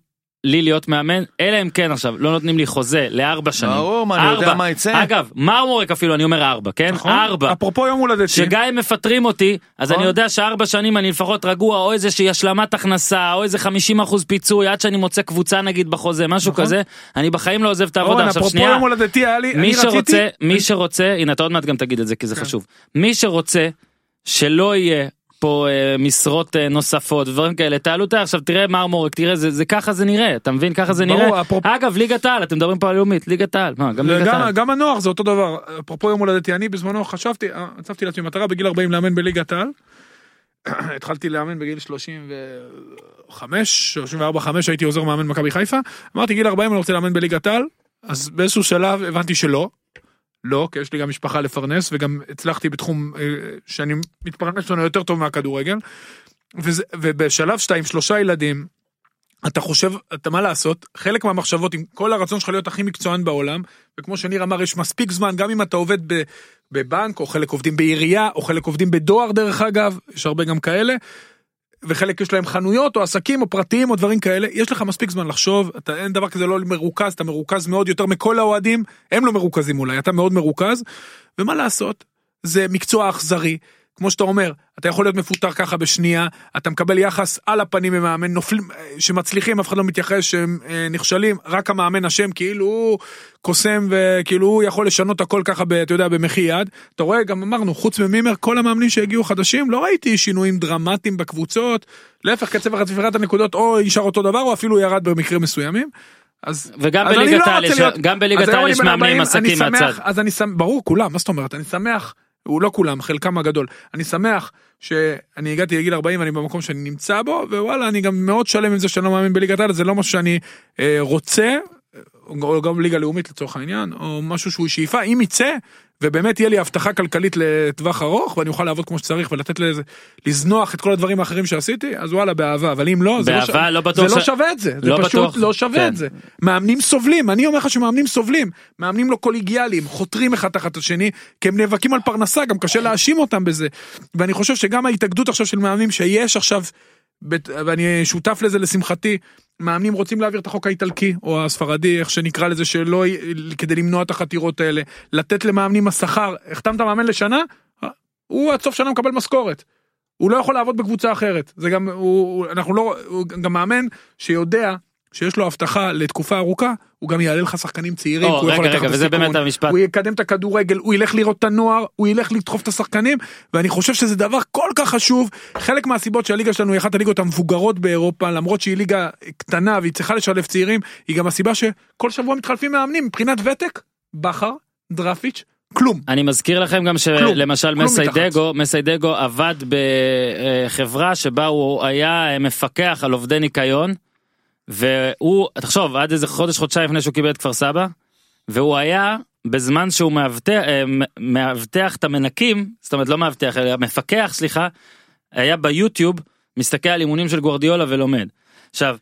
לי להיות מאמן אלא אם כן עכשיו לא נותנים לי חוזה לארבע שנים ברור, מה, אני יודע. מה יצא. אגב מרמורק אפילו אני אומר ארבע כן נכון? ארבע אפרופו יום הולדתי. שגם אם מפטרים אותי אז נכון. אני יודע שארבע שנים אני לפחות רגוע או איזושהי השלמת הכנסה או איזה 50 אחוז פיצוי עד שאני מוצא קבוצה נגיד בחוזה משהו נכון. כזה אני בחיים לא עוזב את העבודה עכשיו אפרופו שנייה יום הולדתי היה לי, מי אני רציתי, שרוצה מי שרוצה הנה אתה עוד מעט גם תגיד את זה כי זה כן. חשוב מי שרוצה שלא יהיה פה אה, משרות אה, נוספות ודברים כאלה. תעלו את ה- עכשיו תראה מרמורק תראה זה זה ככה זה נראה אתה מבין? ככה זה ברור, נראה. אפרופו- אגב ליגת העל אתם מדברים פה על לאומית ליגת העל. מה גם ליגת גם, גם הנוער זה אותו דבר. אפרופו יום הולדתי אני בזמנו חשבתי אה, הצבתי לעצמי מטרה בגיל 40 לאמן בליגת העל. (clears throat) התחלתי לאמן בגיל 35 34 5 הייתי עוזר מאמן מכבי חיפה. אמרתי גיל 40 אני רוצה לאמן בליגת העל אז באיזשהו שלב הבנתי שלא. לא כי יש לי גם משפחה לפרנס וגם הצלחתי בתחום אה, שאני מתפרנס ממנו יותר טוב מהכדורגל. וזה, ובשלב שאתה עם שלושה ילדים אתה חושב אתה מה לעשות חלק מהמחשבות עם כל הרצון שלך להיות הכי מקצוען בעולם וכמו שניר אמר יש מספיק זמן גם אם אתה עובד בבנק או חלק עובדים בעירייה או חלק עובדים בדואר דרך אגב יש הרבה גם כאלה. וחלק יש להם חנויות או עסקים או פרטיים או דברים כאלה יש לך מספיק זמן לחשוב אתה אין דבר כזה לא מרוכז אתה מרוכז מאוד יותר מכל האוהדים הם לא מרוכזים אולי אתה מאוד מרוכז ומה לעשות? זה מקצוע אכזרי כמו שאתה אומר אתה יכול להיות מפוטר ככה בשנייה אתה מקבל יחס על הפנים ממאמן נופלים אה, שמצליחים אף אחד לא מתייחס שהם אה, נכשלים רק המאמן אשם כאילו הוא קוסם וכאילו הוא יכול לשנות הכל ככה ב- אתה יודע במחי יד אתה רואה גם אמרנו חוץ ממימר כל המאמנים שהגיעו חדשים לא ראיתי שינויים דרמטיים בקבוצות להפך קצב החטיפת הנקודות או נשאר אותו דבר או אפילו ירד במקרים מסוימים. אז וגם בליגת לא העל יש- מאמנים 40, עסקים מהצד. אז אני שמח, ברור כולם, מה זאת אומרת, אני שמח, הוא לא כולם, חלקם הגדול, אני שמח שאני הגעתי לגיל 40 ואני במקום שאני נמצא בו, ווואלה, אני גם מאוד שלם עם זה שאני לא מאמין בליגת העל, זה לא משהו שאני אה, רוצה, או גם ליגה לאומית לצורך העניין, או משהו שהוא שאיפה, אם יצא, ובאמת יהיה לי הבטחה כלכלית לטווח ארוך, ואני אוכל לעבוד כמו שצריך ולתת לזה, לזנוח את כל הדברים האחרים שעשיתי, אז וואלה, באהבה, אבל אם לא, זה לא, ש... לא בטוח זה לא ש- שווה את זה, זה לא פשוט בטוח. לא שווה כן. את זה. מאמנים סובלים, אני אומר לך שמאמנים סובלים, מאמנים לא קוליגיאליים, חותרים אחד תחת השני, כי הם נאבקים על פרנסה, גם קשה להאשים אותם בזה. ואני חושב שגם ההתאגדות עכשיו של מאמנים שיש עכשיו, ואני שותף לזה לשמחתי, מאמנים רוצים להעביר את החוק האיטלקי, או הספרדי, איך שנקרא לזה, שלא, כדי למנוע את החתירות האלה, לתת למאמנים השכר, החתמת מאמן לשנה, הוא עד סוף שנה מקבל משכורת. הוא לא יכול לעבוד בקבוצה אחרת. זה גם הוא אנחנו לא הוא גם מאמן שיודע שיש לו הבטחה לתקופה ארוכה הוא גם יעלה לך שחקנים צעירים או, כי הוא יכול רגע, לקחת רגע, וזה בסיכון, באמת המשפט. הוא יקדם את הכדורגל הוא ילך לראות את הנוער הוא ילך לדחוף את השחקנים ואני חושב שזה דבר כל כך חשוב. חלק מהסיבות שהליגה שלנו היא אחת הליגות המבוגרות באירופה למרות שהיא ליגה קטנה והיא צריכה לשלב צעירים היא גם הסיבה שכל שבוע מתחלפים מאמנים מבחינת ותק בכר דרפיץ' כלום. אני מזכיר לכם גם שלמשל מסיידגו, מסיידגו עבד בחברה שבה הוא היה אה, מפקח על עובדי ניקיון, והוא, תחשוב, עד איזה חודש חודשיים לפני שהוא קיבל את כפר סבא, והוא היה בזמן שהוא מאבטח, אה, מאבטח את המנקים, זאת אומרת לא מאבטח, אלא מפקח, סליחה, היה ביוטיוב, מסתכל על אימונים של גוורדיולה ולומד. עכשיו,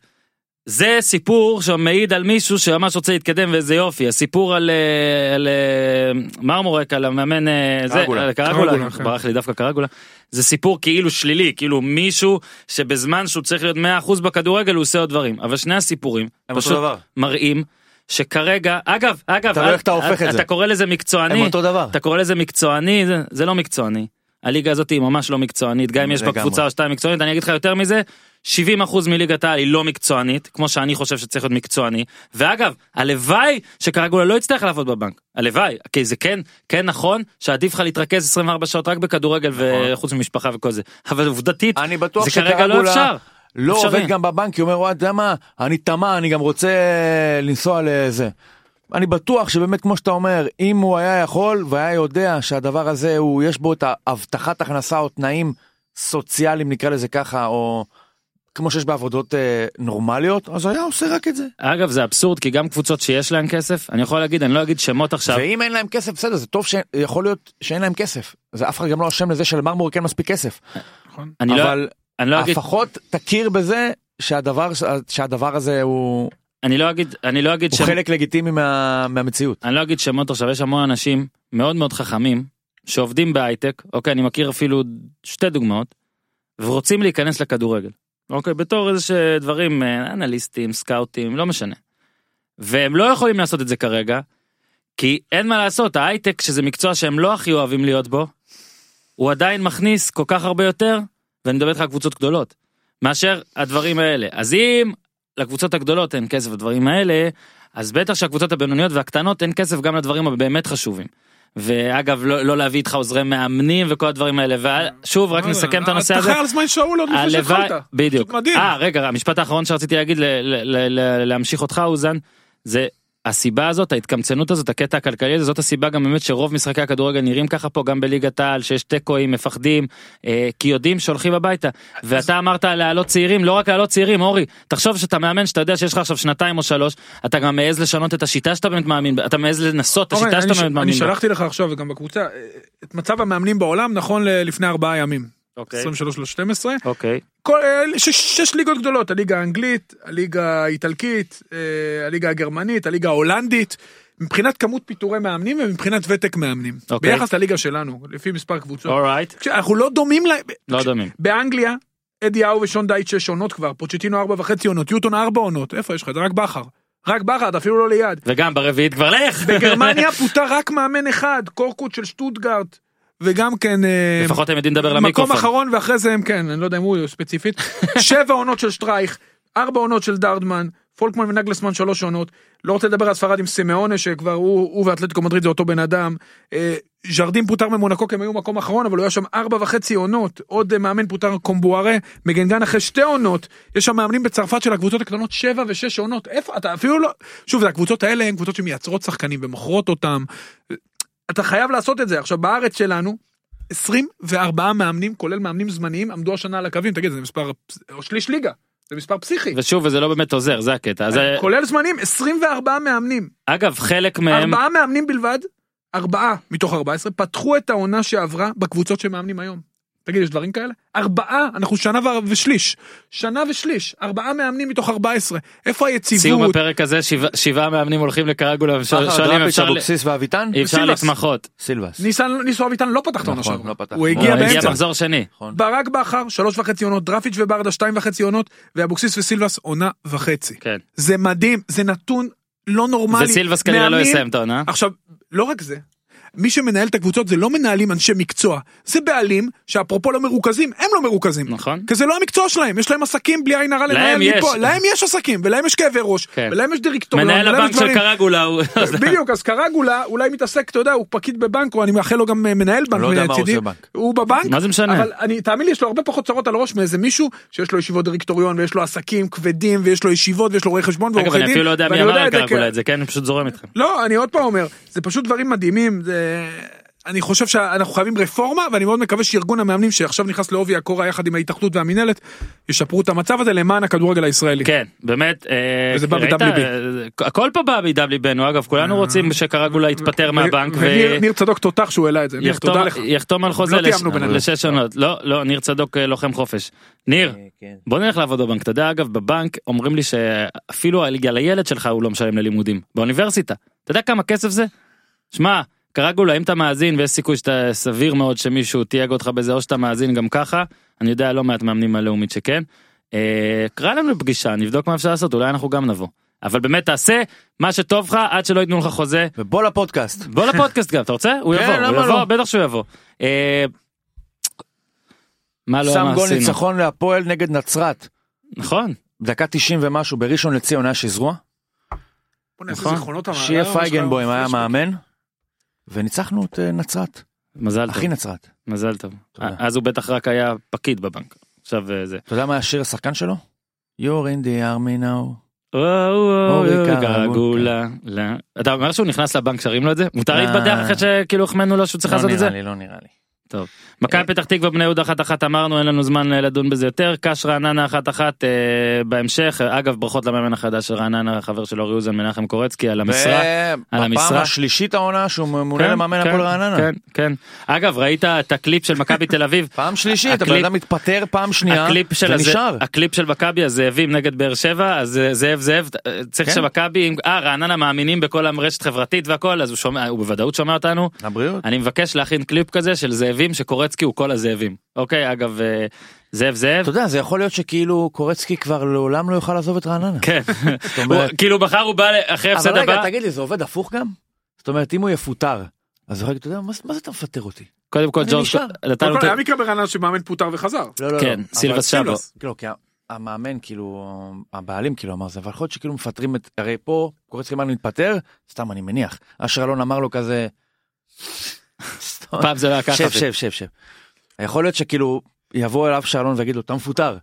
זה סיפור שמעיד על מישהו שממש רוצה להתקדם ואיזה יופי הסיפור על, אה, על אה, מרמורק על המאמן אה, זה קרגולה. על קרגולה קרגולה, כן. ברח לי דווקא קרגולה זה סיפור כאילו שלילי כאילו מישהו שבזמן שהוא צריך להיות 100% בכדורגל הוא עושה עוד דברים אבל שני הסיפורים פשוט דבר. מראים שכרגע אגב אגב תלוי איך אתה הופך את זה. אתה קורא לזה הם מקצועני אותו דבר. אתה קורא לזה מקצועני זה, זה לא מקצועני. הליגה הזאת היא ממש לא מקצוענית גם אם יש בה. קבוצה או שתיים מקצוענית אני אגיד לך יותר מזה 70% מליגת העל היא לא מקצוענית כמו שאני חושב שצריך להיות מקצועני ואגב הלוואי שקרגולה לא יצטרך לעבוד בבנק הלוואי כי זה כן כן נכון שעדיף לך להתרכז 24 שעות רק בכדורגל וחוץ ממשפחה וכל זה אבל עובדתית אני בטוח זה כרגע לא אפשר. לא אפשרי. עובד גם בבנק, הוא אומר, וואי, אתה יודע מה, אני טמא, אני גם רוצה לנסוע לזה. אני בטוח שבאמת, כמו שאתה אומר, אם הוא היה יכול והיה יודע שהדבר הזה, הוא, יש בו את ההבטחת הכנסה או תנאים סוציאליים, נקרא לזה ככה, או כמו שיש בעבודות אה, נורמליות, אז היה עושה רק את זה. אגב זה אבסורד כי גם קבוצות שיש להן כסף אני יכול להגיד אני לא אגיד שמות עכשיו ואם אין להם כסף, בסדר, זה טוב שיכול להיות שאין להם כסף. זה אף אחד גם לא אשם לזה שלמרמור כן מספיק כסף. נכון? אני לא אבל אני לא אגיד לפחות תכיר בזה שהדבר, שהדבר הזה הוא, אני לא אגיד אני לא אגיד הוא שמות חלק לגיטימי מה, מהמציאות. אני לא אגיד שמות עכשיו יש המון אנשים מאוד מאוד חכמים שעובדים בהייטק אוקיי אני מכיר אפילו שתי דוגמאות ורוצים להיכנס לכדורגל אוקיי בתור איזה שדברים אה, אנליסטים סקאוטים לא משנה. והם לא יכולים לעשות את זה כרגע כי אין מה לעשות ההייטק שזה מקצוע שהם לא הכי אוהבים להיות בו הוא עדיין מכניס כל כך הרבה יותר ואני מדבר איתך על קבוצות גדולות מאשר הדברים האלה אז אם לקבוצות הגדולות אין כסף לדברים האלה אז בטח שהקבוצות הבינוניות והקטנות אין כסף גם לדברים הבאמת חשובים. ואגב לא, לא להביא איתך עוזרי מאמנים וכל הדברים האלה ושוב רק נסכם את הנושא הזה. אתה חי על זמן שאול עוד לפני שהתחלת. בדיוק. אה רגע המשפט האחרון שרציתי להגיד להמשיך אותך אוזן זה הסיבה הזאת ההתקמצנות הזאת הקטע הכלכלי הזה זאת הסיבה גם באמת שרוב משחקי הכדורגל נראים ככה פה גם בליגת העל שיש תיקואים מפחדים אה, כי יודעים שהולכים הביתה ואתה אמרת להעלות צעירים לא רק להעלות צעירים אורי תחשוב שאתה מאמן שאתה יודע שיש לך עכשיו שנתיים או שלוש אתה גם מעז לשנות את השיטה שאתה באמת מאמין אתה מעז לנסות את השיטה אני שאתה באמת אני מאמין בה. שלחתי לך עכשיו וגם בקבוצה אה, את מצב המאמנים בעולם נכון לפני ארבעה ימים. אוקיי, 23 לא 12. אוקיי כל אה, שש שש ליגות גדולות הליגה האנגלית הליגה האיטלקית אה, הליגה הגרמנית הליגה ההולנדית. מבחינת כמות פיטורי מאמנים ומבחינת ותק מאמנים. אוקיי. ביחס לליגה שלנו לפי מספר קבוצות. אורייט אנחנו לא דומים להם לא דומים. באנגליה אדי האו ושון דייט שש עונות כבר פוצ'טינו ארבע וחצי עונות יוטון ארבע עונות. איפה יש לך זה? רק בכר. רק בכר אפילו לא ליד וגם ברביעית כבר לך. בגרמניה (laughs) פוטר רק מאמן אחד קורקוט של שטוטגארט וגם כן אה, לפחות הם יודעים לדבר מקום למיקרופון. אחרון ואחרי זה הם כן אני לא יודע אם הוא ספציפית. (laughs) שבע עונות של שטרייך ארבע עונות של דרדמן פולקמן ונגלסמן שלוש עונות. לא רוצה לדבר על ספרד עם סימאונה שכבר הוא, הוא ואתלטיקו מדריד זה אותו בן אדם. אה, ז'רדים פוטר ממונקו כי הם היו מקום אחרון אבל הוא היה שם ארבע וחצי עונות. עוד אה, מאמן פוטר קומבוארה מגנגן אחרי שתי עונות. יש שם מאמנים בצרפת של הקבוצות הקטנות שבע ושש עונות. איפה אתה אפילו לא שוב הקבוצות האלה הן קבוצות שמייצרות שחקנים ומוכרות אותם אתה חייב לעשות את זה. עכשיו בארץ שלנו 24 מאמנים כולל מאמנים זמניים עמדו השנה על הקווים. תגיד זה מספר או שליש ליגה. זה מספר פסיכי. ושוב וזה לא באמת עוזר זה הקטע. אז אה, כולל זמנים 24 מאמנים. אגב חלק מהם ארבעה מאמנים בלבד ארבעה מתוך 14 פתחו את העונה שעברה בקבוצות שמאמנים היום. תגיד יש דברים כאלה? ארבעה אנחנו שנה ושליש שנה ושליש ארבעה מאמנים מתוך 14 איפה סיום היציבות הפרק הזה שבע- שבעה מאמנים הולכים לקרגולה ושואלים אפשר אבוקסיס ואביטן? אפשר. להתמחות. סילבס. ניסן ניסו אביטן לא פתח את העונה נכון, שעברה לא. הוא הגיע הוא הגיע באמצע מחזור שני. נכון. ברק בכר שלוש וחצי עונות דרפיץ' וברדה שתיים וחצי עונות ואבוקסיס וסילבס עונה וחצי כן. זה מדהים זה נתון לא נורמלי וסילבס כנראה לא יסיים את העונה. עכשיו לא רק זה. מי שמנהל את הקבוצות זה לא מנהלים אנשי מקצוע זה בעלים שאפרופו לא מרוכזים הם לא מרוכזים נכון. כי זה לא המקצוע שלהם יש להם עסקים בלי עין הרע להם לנהל יש. מפה להם יש עסקים ולהם יש כאבי ראש כן. ולהם יש דירקטוריון מנהל הבנק של. קרגולה הוא... (laughs) בדיוק אז קרגולה אולי מתעסק אתה יודע הוא פקיד בבנק או אני מאחל לו גם אה, מנהל בנק לא יודע מה הוא. עושה בבנק. הוא בבנק מה זה משנה? אבל אני תאמין לי יש לו הרבה פחות צרות על הראש מאיזה מישהו שיש לו ישיבות דירקטוריון ויש לו עסקים כבדים ויש לו ישיבות ויש לו רואי חשבון אגב ועורכי אני דין. אפילו לא יודע מי ואני אמר על את זה קרגולה כ- את זה כן אני פשוט זורם איתכם. לא אני עוד פעם אומר זה פשוט דברים מדהימים זה אני חושב שאנחנו חייבים רפורמה ואני מאוד מקווה שארגון המאמנים שעכשיו נכנס לעובי הקורה יחד עם ההתאחדות והמינהלת ישפרו את המצב הזה למען הכדורגל הישראלי. כן באמת אה, וזה בא ב-WB. אה, הכל פה בא ב-WBנו אגב כולנו אה. רוצים שקרגולה יתפטר מהבנק וניר ניר צדוק תותח שהוא העלה את זה. ניר תודה לך. יחתום על חוזה לא. לשש עונות לא לא ניר צדוק אה, לוחם חופש ניר כן. בוא נלך לעבוד בבנק אתה יודע אגב בבנק אומרים לי שאפילו על הילד שלך הוא לא משלם ללימודים באוניברסיטה אתה יודע כמה כסף זה? שמע קרגולה אם אתה מאזין ויש סיכוי שאתה סביר מאוד שמישהו תייג אותך בזה או שאתה מאזין גם ככה אני יודע לא מעט מאמנים מהלאומית שכן. אה, קרא לנו לפגישה נבדוק מה אפשר לעשות אולי אנחנו גם נבוא אבל באמת תעשה מה שטוב לך עד שלא ייתנו לך חוזה ובוא לפודקאסט. בוא לפודקאסט גם אתה רוצה (laughs) הוא כן, יבוא הוא יבוא לא? בטח שהוא יבוא. אה, מה לא שם גול עשינו ניצחון להפועל נגד נצרת. נכון דקה 90 ומשהו בראשון לציון היה שזרוע. נכון. זיכרונות המעלה, שיהיה פייגנבוים היה. מאמן. וניצחנו את אה, נצרת. מזל טוב הכי נצרת. מזל טוב תודה. אז הוא בטח רק היה פקיד בבנק עכשיו אה, זה. אתה יודע מה השיר השחקן שלו? You're in the army now. לא. אתה אומר שהוא נכנס לבנק שרים לו את זה? מותר אה. להתבדח אחרי שכאילו החמאנו לו שהוא צריך לא לעשות את זה? נראה לי, לא נראה לי. מכבי פתח תקווה בני יהודה אחת אחת אמרנו אין לנו זמן אה, לדון בזה יותר קש רעננה אחת אחת אה, בהמשך אה, אגב ברכות למאמן החדש של רעננה החבר של אורי אוזן מנחם קורצקי על המשרה. על המשרה. השלישית העונה שהוא ממונה כן, למאמן כן, הפועל רעננה. כן כן אגב ראית את הקליפ של מכבי תל אביב (laughs) פעם שלישית, הבן אדם מתפטר פעם שנייה הקליפ של הזה, ונשאר. הקליפ של מכבי הזאבים נגד באר שבע אז זאב זאב צריך כן. שמכבי אה רעננה מאמינים בכל הרשת חברתית והכל אז הוא שומע הוא בוודאות שומע אותנו לבריאות. אני מבקש להכין קליפ כזה של זאבים שקורצקי הוא כל הזאבים אוקיי אגב אה, זאב זאב אתה יודע, זה יכול להיות שכאילו קורצקי כבר לעולם לא יוכל לעזוב את רעננה. כן כאילו מחר הוא בא אחרי הפסד אבל רגע, הבא תגיד לי, זה עובד הפוך גם? זאת אומרת, אם הוא יפוטר, אז הוא יגיד, אתה יודע, מה זה אתה מפטר אותי? קודם כל ג'ורג' נשאר. נתנו היה מקרה ברעננה שמאמן פוטר וחזר. לא, לא, כן, אבל- סילבס שבו. כאילו, המאמן, כאילו, הבעלים כאילו אמר זה, אבל יכול להיות שכאילו מפטרים את, הרי פה קורצקי אמר לי מתפטר, סתם אני מניח. אשר אלון אמר לו כזה. פעם זה לא היה ככה. שב, שב, שב, שב. יכול להיות שכאילו יבוא אליו שלום ויגיד לו, אתה מפוטר.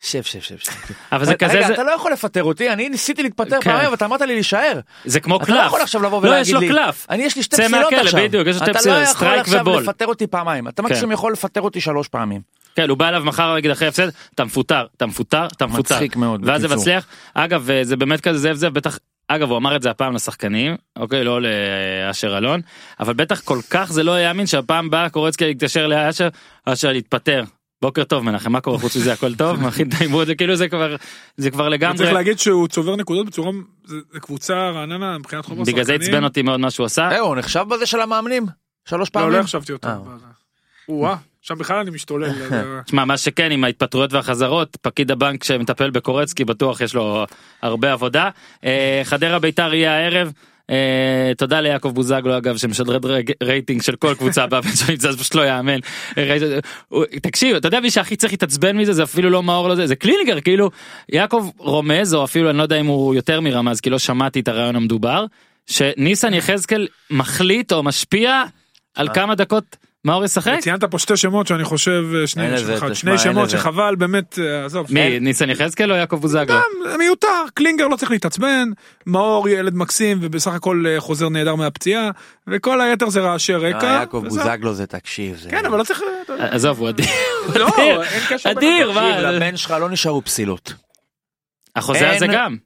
שב, שב, שב, שב. אבל זה כזה רגע, אתה לא יכול לפטר אותי, אני ניסיתי להתפטר כן. פעמים, ואתה אמרת לי להישאר. זה כמו אתה לא קלף. יכול עכשיו לבוא לא ולהגיד יש לו לי, קלף. אני יש לי שתי צא פסילות מהכלא, עכשיו. בדיוק, יש לו שתי אתה פסילות, לא יכול סטרייק עכשיו ובול. לפטר אותי פעמיים, אתה כן. מקסימום יכול לפטר אותי שלוש פעמים. כן הוא בא אליו מחר להגיד אחרי הפסד אתה מפוטר אתה מפוטר אתה מפוטר. מצחיק מאוד, ואז זה בקיצור. מצליח אגב אה, זה באמת כזה זאב זאב בטח אגב הוא אמר את זה הפעם לשחקנים אוקיי לא לאשר אלון אבל בטח כל כך זה לא יאמין שהפעם בא קורצקי להתקשר לאשר אשר להתפטר. בוקר טוב מנחם מה קורה חוץ מזה הכל טוב (laughs) מכין את העיבוד זה כאילו זה כבר זה כבר לגמרי צריך להגיד שהוא צובר נקודות בצורה, זה קבוצה רעננה מבחינת חומר בגלל זה עצבן אותי מאוד מה שהוא עשה. אה, הוא נחשב בזה של המאמנים? שלוש פעמים? לא, לא החשבתי אותו. שם בכלל אני משתולל. (laughs) תשמע מה שכן עם ההתפטרויות והחזרות פקיד הבנק שמטפל בקורצקי בטוח יש לו הרבה עבודה. אה, חדרה ביתר יהיה הערב. אה, תודה ליעקב בוזגלו אגב שמשדרד רייטינג של כל קבוצה הבאה (laughs) זה פשוט לא יאמן. אה, תקשיב אתה יודע מי שהכי צריך להתעצבן מזה זה אפילו לא מאור לזה זה קלינגר כאילו יעקב רומז או אפילו אני לא יודע אם הוא יותר מרמז כי לא שמעתי את הראיון המדובר שניסן יחזקאל מחליט או משפיע על. כמה דקות מאור ישחק. ציינת פה שתי שמות שאני חושב, אה, שני תשמע, שני שמות. שחבל באמת, אה, עזוב. מי ניסן יחזקאל או יעקב בוזגלו? זה מיותר, קלינגר לא צריך להתעצבן, מאור ילד מקסים ובסך הכל אה, חוזר נהדר מהפציעה, וכל היתר זה רעשי רקע. אה, יעקב. בוזגלו זה תקשיב. זה- כן, אבל לא צריך... אה. עזוב הוא אדיר. (laughs) לא. אין קשר אדיר. מה לבן שלך לא נשארו פסילות. החוזה הזה גם.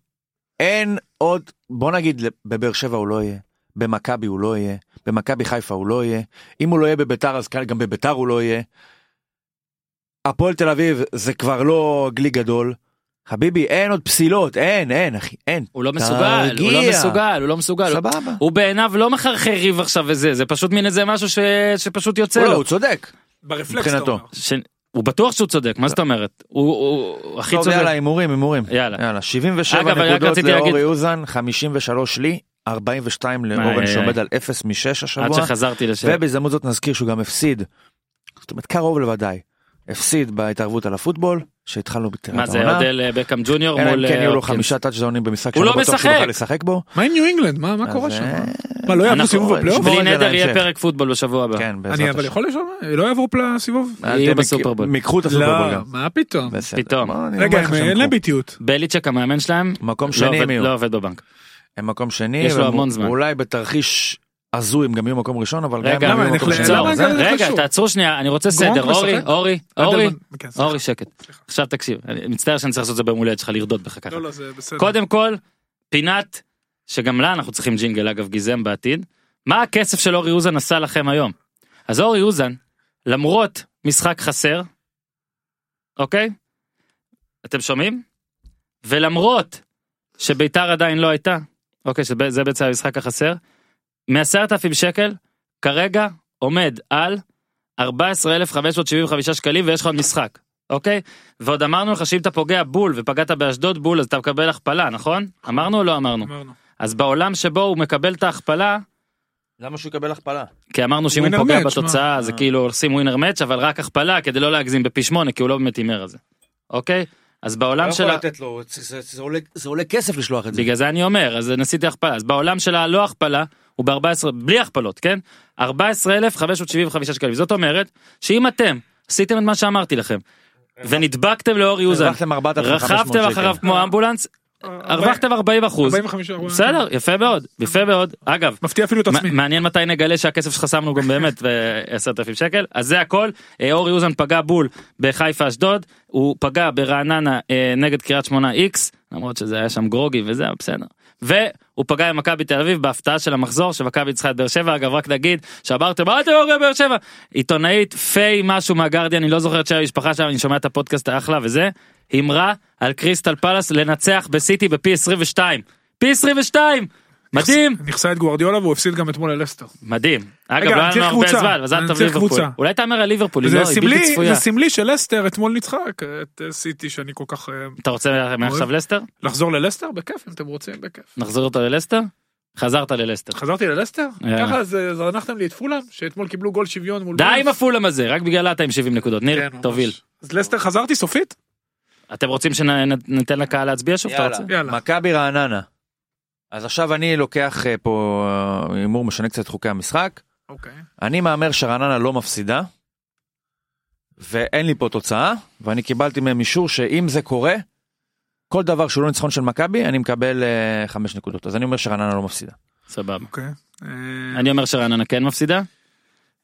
אין עוד, בוא נגיד בבאר שבע הוא לא יהיה, במכבי הוא לא יהיה, במכבי חיפה הוא לא יהיה, אם הוא לא יהיה בביתר אז כאן גם בביתר הוא לא יהיה. הפועל תל אביב זה כבר לא גלי גדול. חביבי אין עוד פסילות אין אין אחי אין. הוא לא מסוגל, הוא לא תרגיע. מסוגל, הוא לא מסוגל. סבבה. הוא בעיניו לא מחרחר ריב עכשיו וזה, זה פשוט מין איזה משהו ש- שפשוט יוצא הוא לא, לו. הוא צודק. ברפלקס. אתה אומר. ש- הוא בטוח שהוא צודק, מה זאת אומרת? הוא- הוא הכי טוב צודק. יאללה הימורים הימורים. יאללה. יאללה 77 אגב, נקודות לאורי אוזן 53 לי 42 לאורן איי, שעומד איי. על 0 מ-6 עד השבוע. שחזרתי לשם. ובהזדמנות זאת נזכיר שהוא גם הפסיד, זאת אומרת קרוב לוודאי, הפסיד בהתערבות על הפוטבול, שהתחלנו בתחילת מה זה העונה. אודל בקאם ג'וניור אלא מול... אם כן יהיו לו. חמישה טאצ'דאונים במשחק הוא שאני לא בטוח שהוא. יוכל לשחק בו. מה עם ניו אינגלנד? מה מה קורה שם? אה, מה לא יעברו סיבוב בפלייאוף? בלי נדר יהיה. פרק פוטבול בשבוע הבא. כן, בעזרת אני אבל השם. יכול לשאול, לא יעברו לסיבוב? יהיו בסופרבול. מיקחו את הסופרבול לא, גם. מה פתאום? פתאום. רגע, אין להם. ביטיות. בליצ'ק המאמן שלהם מקום לא שני הם יהיו. לא עובד בבנק. הם מקום שני, יש לו המון זמן. אולי בתרחיש הזוי הם גם יהיו מקום ראשון אבל גם רגע, הם למה, יהיו מקום שני. זה רגע? תעצרו שנייה, אני רוצה סדר. אורי? אורי, אורי, כן. אורי, שקט. עכשיו תקשיב, אני מצטער שאני צריך לעשות את זה ביום הולדת שלך, לרדות בך ככה. לא, לא. קודם כל, פינת, שגם לה אנחנו צריכים ג'ינגל אגב גיזם בעתיד, מה הכסף של אורי אוזן עשה לכם היום? אז אורי אוזן, למרות משחק חסר, אוקיי? אתם שומעים? ולמרות שביתר עדיין לא הייתה, אוקיי, שזה זה בעצם המשחק החסר, מעשרת אלפים שקל, כרגע עומד על 14,575 שקלים ויש לך עוד משחק, אוקיי? ועוד אמרנו לך שאם אתה פוגע בול ופגעת באשדוד בול אז אתה מקבל הכפלה, נכון? אמרנו או לא אמרנו? אמרנו. אז בעולם שבו הוא מקבל את ההכפלה, למה שהוא יקבל הכפלה? כי אמרנו שאם הוא פוגע מאץ', בתוצאה זה מה? כאילו עושים ווינר מאץ' אבל רק הכפלה כדי לא להגזים בפי שמונה כי הוא לא באמת הימר על זה. אוקיי? אז בעולם של ה... לו, זה עולה- זה עולה כסף לשלוח את זה. בגלל זה אני אומר אז ניסיתי הכפלה אז בעולם של הלא הכפלה הוא ב-14 בלי הכפלות כן 14,575 שקלים זאת אומרת שאם אתם עשיתם את מה שאמרתי לכם ונדבקתם הרווחתם 4,500 רכבתם. אחריו כמו אמבולנס הרווחתם 40 אחוז. 45 בסדר יפה מאוד יפה מאוד. אגב מפתיע אפילו את עצמי. מעניין מתי נגלה שהכסף שלך שמנו גם באמת ב-10,000 שקל. אז זה הכל. אה, אורי אוזן פגע בול בחיפה אשדוד. הוא פגע ברעננה אה, נגד קריית שמונה איקס למרות שזה היה שם גרוגי וזה בסדר. והוא פגע עם מכבי תל אביב בהפתעה של המחזור שמכבי צריכה את באר שבע. אגב רק נגיד שאמרתם מה אתם אומרים באר שבע? עיתונאית פיי משהו מהגרדיאן אני לא זוכר את שם המשפחה שלה אני שומע את הפודקאסט האחלה וזה הימרה על קריסטל פלאס לנצח בסיטי בפי 22 פי 22 מדהים נכסה את גוארדיולה והוא הפסיד גם אתמול ללסטר. מדהים. אגב, לא היה לנו הרבה. זמן, אז אל תביא ליברפול. אולי תאמר על ליברפול, היא לא, היא בלתי צפויה. זה סמלי שלסטר אתמול ניצחה את אה, סיטי שאני כל כך אה, אתה רוצה מעכשיו לסטר? לחזור ללסטר בכיף אם אתם רוצים בכיף. נחזור אותו ללסטר? חזרת ללסטר. חזרתי ללסטר? יאללה. ככה אז אה, זנחתם לי את פולאם שאתמול קיבלו גול שוויון מול די. עם הפולאם הזה, רק בגללה אתה עם 70 נקודות. ניר, כן. תוביל. אז לסטר חזרתי סופית? אתם רוצים שניתן לקהל להצביע שוב? אתה יאללה, רוצה? יאללה. מכבי רעננה. אז עכשיו אני לוקח אה, פה אה, הימור משנה קצת את חוקי המשחק. אוקיי. אני מהמר שרעננה לא מפסידה. ואין לי פה תוצאה ואני קיבלתי מהם אישור שאם זה קורה. כל דבר שהוא לא ניצחון של מכבי אני מקבל אה, חמש נקודות אז אני אומר שרעננה לא מפסידה. סבבה. אוקיי. אה, אני אומר שרעננה כן מפסידה.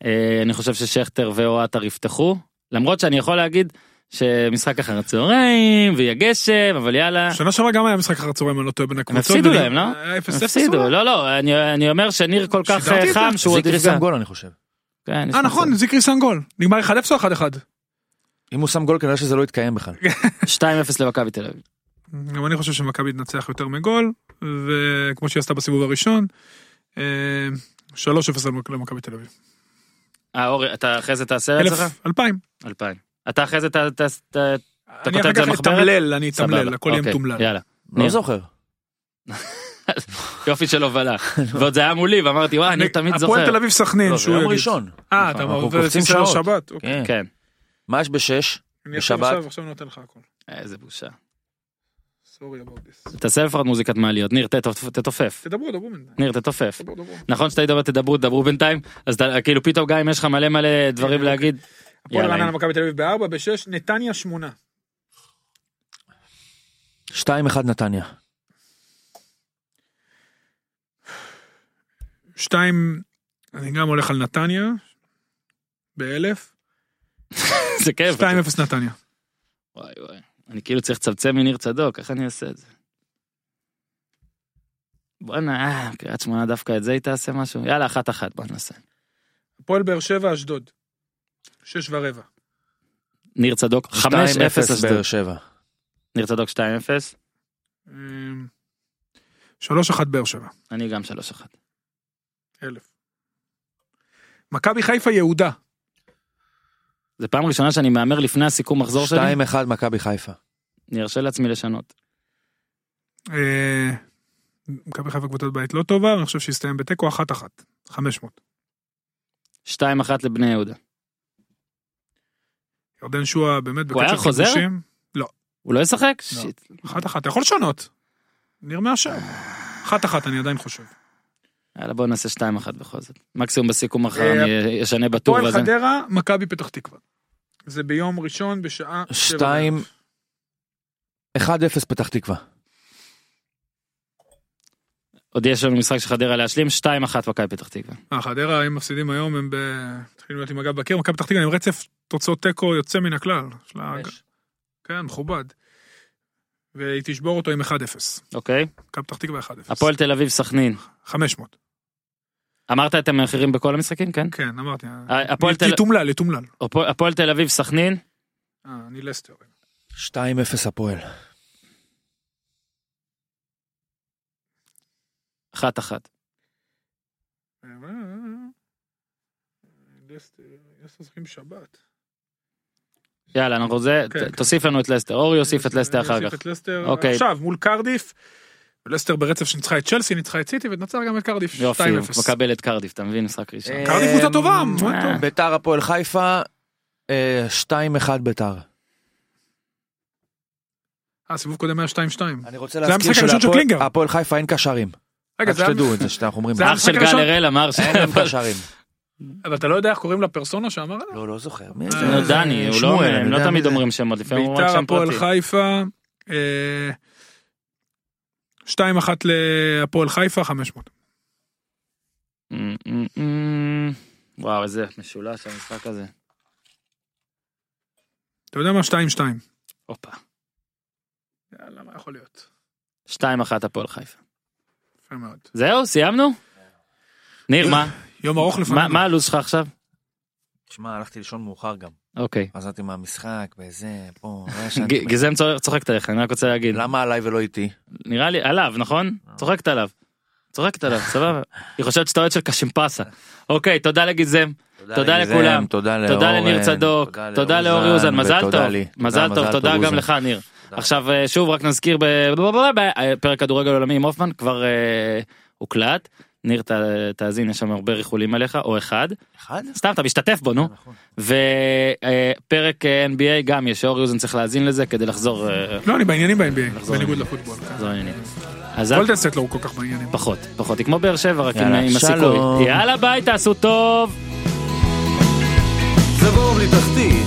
אה, אני חושב ששכטר ואו עטר יפתחו. למרות שאני יכול להגיד שמשחק אחר הצהריים ויהיה גשם אבל יאללה. שנה שעברה גם היה משחק אחר הצהריים אני לא טועה בין הם הקבוצות. הפסידו להם, לא? 0-0 הפסידו? לא לא אני אני אומר שניר כל כך אה, חם? שהוא עוד. שם גול אני חושב. כן, יש אה. נכון זיקרי שם גול. נגמר 1-0 או 1-1? אם הוא שם גול כנראה שזה לא יתקיים בכלל. (laughs) 2-0 למכבי תל אביב. גם אני חושב שמכבי תנצח יותר מגול וכמו שהיא עשתה בסיבוב הראשון. אה, 3-0 למכבי תל אביב. אה אורי אתה אחרי זה תעשה אצלך? אלפיים. 2000. אתה אחרי זה ת- ת- ת- אני כותב אחר את זה כך במחברת? אתמלל, אני אתמלל, הכל יהיה אוקיי, מתומלל. יאללה. לא זוכר. (laughs) יופי של הובלה. (laughs) ועוד זה היה מולי ואמרתי וואי אני תמיד הפועל זוכר. תל אביב סכנין, לא, שהוא יום. ראשון. אה, אתה זה ישראל שעות. שבת. אוקיי. כן. כן. מה יש בשש? אני בשבת? עכשיו- נותן לך הכל. איזה בושה. סורי about this. תעשה לפחות מוזיקת מעליות ניר תתופ- תתופף. תדברו, דברו. ניר תתופף. נכון שאתה מדבר תדברו תדברו בינתיים אז אתה- כאילו פתאום גם אם יש לך מלא מלא דברים להגיד. הפועל רעננה. מכבי תל אביב בארבע, בשש, נתניה שמונה. 2-1 נתניה. שתיים, אני גם הולך על נתניה. באלף. (laughs) זה כיף. שתיים אפס נתניה. וואי וואי. אני כאילו צריך לצמצם מניר צדוק איך אני אעשה את זה. בואנה אה, קריית שמונה דווקא את זה היא תעשה משהו יאללה אחת אחת בוא נעשה. הפועל באר שבע, אשדוד. שש ורבע. ניר צדוק 5-0 אשדוד. באר שבע. ניר צדוק 2-0 אמ, שלוש אחת באר שבע. אני גם 3-1. אלף. מכבי חיפה יהודה. זה פעם ראשונה שאני מהמר לפני הסיכום מחזור שלי 2-1 מכבי חיפה. אני ארשה לעצמי לשנות. אה, מכבי חיפה קבוצת בית לא טובה, אני חושב שיסתיים בתיקו אחת אחת. חמש מאות. 2-1 לבני יהודה. ירדן שועה באמת הוא היה בקצב חוזר? כיבושים. הוא לא ישחק? לא. שיט. אחת אחת, אתה יכול לשנות. ניר מאשר. אחת אחת אני עדיין חושב. יאללה בוא נעשה 2-1 בכל זאת. מקסימום בסיכום מחר אה, אני אשנה בטור הפועל הזה. חדרה, מכבי פתח תקווה. זה ביום ראשון בשעה שבע 2 בערב. 1-0 פתח תקווה. עוד יש לנו משחק של חדרה להשלים 2-1 מכבי פתח תקווה. אה, חדרה, אם מפסידים היום, הם ב... מתחילים להיות עם הגב בקיר, מכבי פתח תקווה עם רצף תוצאות תיקו יוצא מן הכלל. יש כן, מכובד. והיא תשבור אותו עם 1-0. אוקיי. מכבי פתח תקווה 1-0. הפועל תל אביב סכנין. 500. אמרת אתם מאחרים בכל המשחקים כן? כן, אמרתי. הפועל תל- לתומלל, לתומלל. הפועל- הפועל תל אביב סכנין. אה, אני לסטר. 2-0 הפועל. 1-1. אה, לסטר, לסטר משחקים שבת. יאללה אנחנו זה כן, כן. תוסיף לנו את לסטר אורי יוסיף את לסטר אחר כך. לסטר אוקיי. עכשיו מול קרדיף. לסטר ברצף שניצחה את צ'לסי, ניצחה את סיטי ותנצח גם את קרדיף. 2-0. יופי מקבל את קרדיף אתה מבין משחק ראשון. אה, קרדיף קבוצה טובה, אה. ביתר הפועל חיפה, אה, 2-1 ביתר. אה, סיבוב קודם היה 2-2. אני רוצה להזכיר שלהפועל חיפה אין קשרים. רגע, רק זה היה- שתדעו את זה שאנחנו (laughs) אומרים. אח של? גל הראל אמר ש... אין להם קשרים. אבל אתה לא יודע איך קוראים לפרסונה שאמר עליו? לא, לא זוכר. אה? נו, דני הוא לא הם לא תמיד. אומרים שמות לפעמים אומרים רק ביתר שם הפועל פרטי. חיפה. אה, 2-1 להפועל חיפה 500. אמ, אמ, אמ. וואו איזה משולש המשחק הזה. אתה יודע מה? 2-2. הופה. יאללה, מה יכול להיות? 2-1 הפועל חיפה. יפה מאוד. זהו סיימנו? ניר מה? יום ארוך מה לפנינו. מה הלו"ז שלך עכשיו? שמע, הלכתי לישון מאוחר גם. אוקיי. חזרתי מהמשחק, וזה, פה, (laughs) לא ג- ישנתי. גיזם צוחק- צוחקת עליך אני רק רוצה להגיד. למה עליי ולא איתי? נראה לי עליו נכון? צוחקת עליו. צוחקת עליו סבבה. (laughs) היא חושבת שאתה אוהד של קשימפסה. אוקיי תודה לגיזם. תודה לכולם. תודה לניר צדוק, תודה לאורי אוזן, מזל טוב. מזל טוב, תודה גם. לך ניר. עכשיו אה, שוב רק נזכיר בפרק כדורגל עולמי עם הופמן כבר אה, הוקלט. ניר ת- תאזין יש שם הרבה ריחולים עליך או אחד אחד? סתם אתה משתתף בו נו נכון. ופרק NBA גם יש אורי אוזן צריך להאזין לזה כדי לחזור אה, לא, אני בעניינים ב-NBA, בניגוד. לפוטבול. כן. אז את- גולדנסט לא כל כך בעניינים. פחות פחות היא כמו באר שבע רק עם הסיכוי. יאללה ביי תעשו טוב. זה בור בלי תחתית